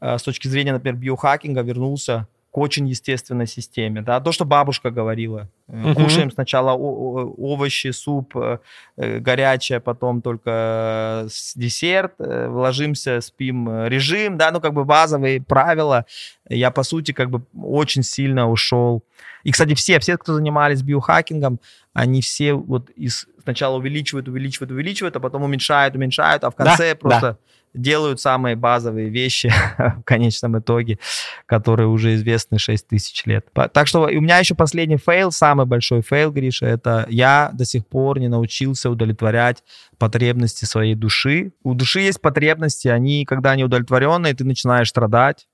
с точки зрения, например, биохакинга вернулся к очень естественной системе. Да? То, что бабушка говорила. Угу. Кушаем сначала овощи, суп э, э, горячее, потом только десерт, ложимся, спим режим, да, ну как бы базовые правила. Я, по сути, как бы очень сильно ушел. И, кстати, все, все, кто занимались биохакингом, они все вот из, сначала увеличивают, увеличивают, увеличивают, а потом уменьшают, уменьшают, а в конце да, просто... Да делают самые базовые вещи [LAUGHS] в конечном итоге, которые уже известны 6 тысяч лет. Так что у меня еще последний fail, самый большой fail, Гриша, это я до сих пор не научился удовлетворять потребности своей души. У души есть потребности, они, когда они удовлетворенные, ты начинаешь страдать,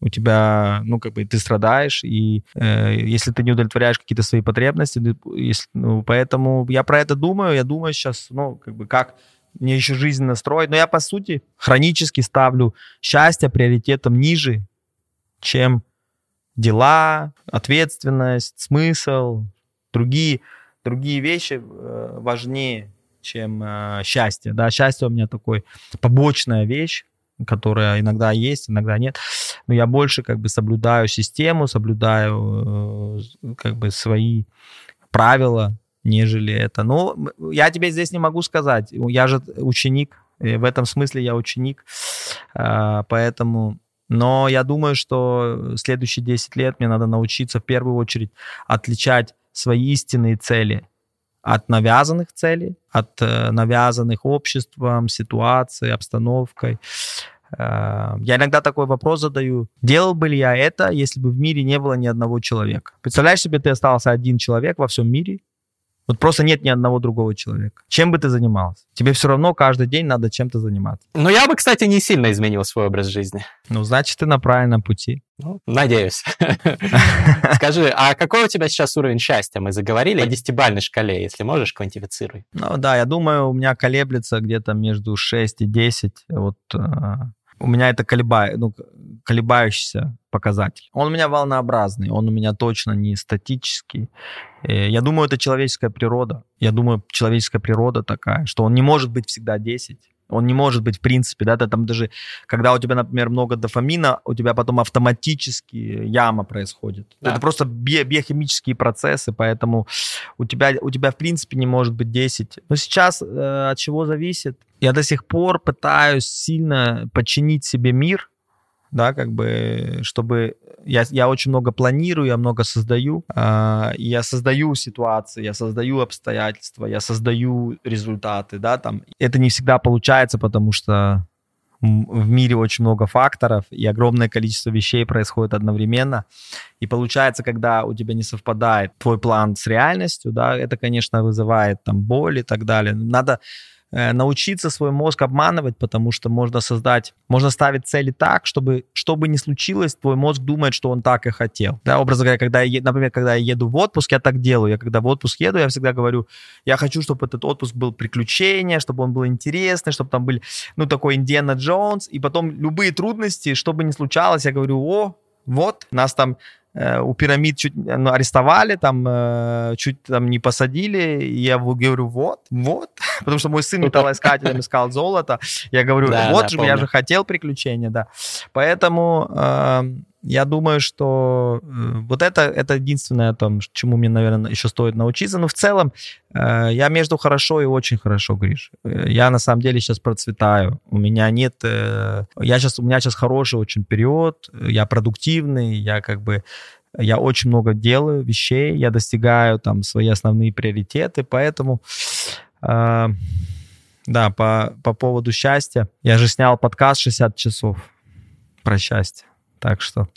у тебя, ну, как бы ты страдаешь, и э, если ты не удовлетворяешь какие-то свои потребности, если, ну, поэтому я про это думаю, я думаю сейчас, ну, как бы как мне еще жизнь настроить. Но я, по сути, хронически ставлю счастье приоритетом ниже, чем дела, ответственность, смысл, другие, другие вещи э, важнее, чем э, счастье. Да, счастье у меня такой побочная вещь, которая иногда есть, иногда нет. Но я больше как бы соблюдаю систему, соблюдаю э, как бы свои правила, нежели это. Но я тебе здесь не могу сказать. Я же ученик. В этом смысле я ученик. А, поэтому... Но я думаю, что следующие 10 лет мне надо научиться в первую очередь отличать свои истинные цели от навязанных целей, от э, навязанных обществом, ситуацией, обстановкой. А, я иногда такой вопрос задаю. Делал бы ли я это, если бы в мире не было ни одного человека? Представляешь себе, ты остался один человек во всем мире, вот просто нет ни одного другого человека. Чем бы ты занимался? Тебе все равно каждый день надо чем-то заниматься. Ну, я бы, кстати, не сильно изменил свой образ жизни. Ну, значит, ты на правильном пути. Ну, надеюсь. [LAUGHS] Скажи, а какой у тебя сейчас уровень счастья? Мы заговорили о десятибальной шкале, если можешь, квантифицируй. Ну да, я думаю, у меня колеблется где-то между 6 и 10. Вот э, у меня это колеба... ну, колебающийся показатель. Он у меня волнообразный, он у меня точно не статический. Э, я думаю, это человеческая природа. Я думаю, человеческая природа такая, что он не может быть всегда 10. Он не может быть в принципе, да, ты там даже, когда у тебя, например, много дофамина, у тебя потом автоматически яма происходит. Да. Это просто би- биохимические процессы, поэтому у тебя, у тебя в принципе не может быть 10. Но сейчас э, от чего зависит? Я до сих пор пытаюсь сильно подчинить себе мир, да, как бы, чтобы я, я очень много планирую, я много создаю, э, я создаю ситуации, я создаю обстоятельства, я создаю результаты, да, там. Это не всегда получается, потому что в мире очень много факторов, и огромное количество вещей происходит одновременно. И получается, когда у тебя не совпадает твой план с реальностью, да, это, конечно, вызывает там боль и так далее. Надо научиться свой мозг обманывать, потому что можно создать, можно ставить цели так, чтобы, что бы ни случилось, твой мозг думает, что он так и хотел. Да, образно говоря, когда я, например, когда я еду в отпуск, я так делаю. Я когда в отпуск еду, я всегда говорю, я хочу, чтобы этот отпуск был приключение, чтобы он был интересный, чтобы там были, ну, такой Индиана Джонс, и потом любые трудности, что бы ни случалось, я говорю, о, вот, нас там Э, у пирамид чуть ну, арестовали, там э, чуть там не посадили. И я говорю, вот, вот. [LAUGHS] Потому что мой сын металлоискателем искал золото. Я говорю, да, вот да, же, помню. я же хотел приключения, да. Поэтому э, я думаю, что э, вот это, это единственное, там, чему мне, наверное, еще стоит научиться. Но в целом э, я между хорошо и очень хорошо, Гриш. Э, я на самом деле сейчас процветаю. У меня нет... Я сейчас, у меня сейчас хороший очень период. Я продуктивный, я как бы... Я очень много делаю вещей, я достигаю там свои основные приоритеты, поэтому... Э, да, по, по поводу счастья. Я же снял подкаст 60 часов про счастье. Так что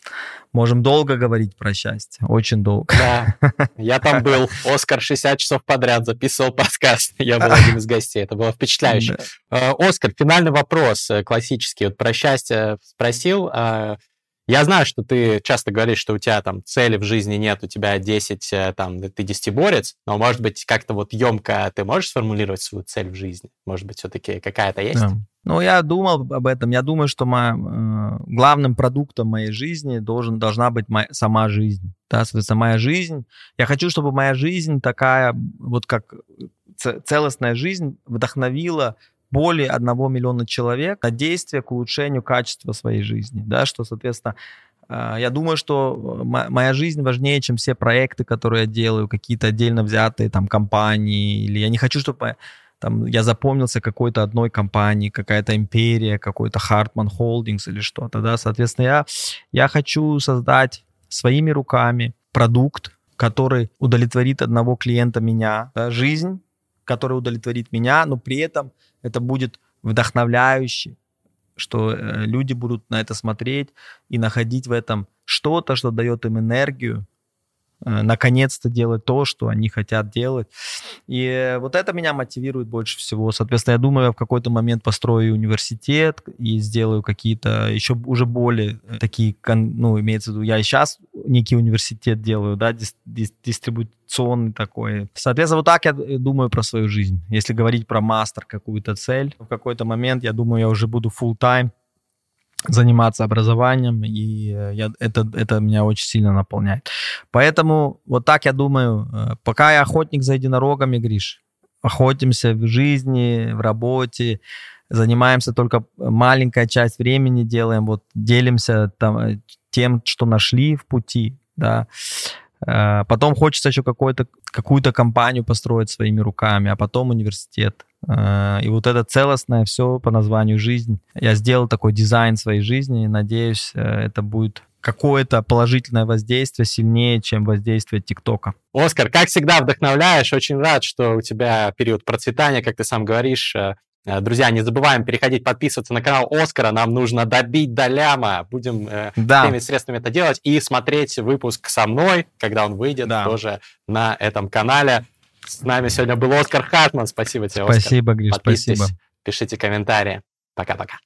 можем долго говорить про счастье, очень долго. Да, [LAUGHS] я там был, Оскар 60 часов подряд записывал подкаст, я был один из гостей, это было впечатляюще. Да. Э, Оскар, финальный вопрос э, классический, вот про счастье спросил, а, я знаю, что ты часто говоришь, что у тебя там цели в жизни нет, у тебя 10, э, там, ты десятиборец, но, может быть, как-то вот емко ты можешь сформулировать свою цель в жизни? Может быть, все-таки какая-то есть? Да. Ну, я думал об этом. Я думаю, что моя, э, главным продуктом моей жизни должен, должна быть моя, сама жизнь. Да, соответственно, моя жизнь. Я хочу, чтобы моя жизнь такая, вот как целостная жизнь, вдохновила более одного миллиона человек на действие к улучшению качества своей жизни. Да, что, соответственно, э, я думаю, что моя жизнь важнее, чем все проекты, которые я делаю, какие-то отдельно взятые там компании. Или я не хочу, чтобы там я запомнился какой-то одной компании, какая-то империя, какой-то Hartman Holdings или что-то, да, соответственно, я, я хочу создать своими руками продукт, который удовлетворит одного клиента меня, да, жизнь, которая удовлетворит меня, но при этом это будет вдохновляюще, что э, люди будут на это смотреть и находить в этом что-то, что дает им энергию, наконец-то делать то, что они хотят делать. И вот это меня мотивирует больше всего. Соответственно, я думаю, я в какой-то момент построю университет и сделаю какие-то еще уже более э, такие, ну, имеется в виду, я и сейчас некий университет делаю, да, дис- дис- дистрибуционный такой. Соответственно, вот так я э, думаю про свою жизнь. Если говорить про мастер, какую-то цель, в какой-то момент, я думаю, я уже буду full-time заниматься образованием, и э, я, это, это меня очень сильно наполняет. Поэтому вот так я думаю, э, пока я охотник за единорогами, Гриш, охотимся в жизни, в работе, занимаемся только маленькая часть времени, делаем, вот делимся там, э, тем, что нашли в пути, да, Потом хочется еще какую-то какую-то компанию построить своими руками, а потом университет. И вот это целостное все по названию «Жизнь». Я сделал такой дизайн своей жизни, и надеюсь, э, это будет какое-то положительное воздействие сильнее, чем воздействие ТикТока. Оскар, как всегда вдохновляешь. Очень рад, что у тебя период процветания, как ты сам говоришь. Э, э, друзья, не забываем переходить, подписываться на канал Оскара. Нам нужно добить до ляма. Будем э, да. всеми средствами это делать. И смотреть выпуск со мной, когда он выйдет, да. тоже на этом канале. С нами сегодня был Оскар Хартман. Спасибо тебе, Оскар. Спасибо, Гриш, спасибо. Пишите комментарии. Пока-пока.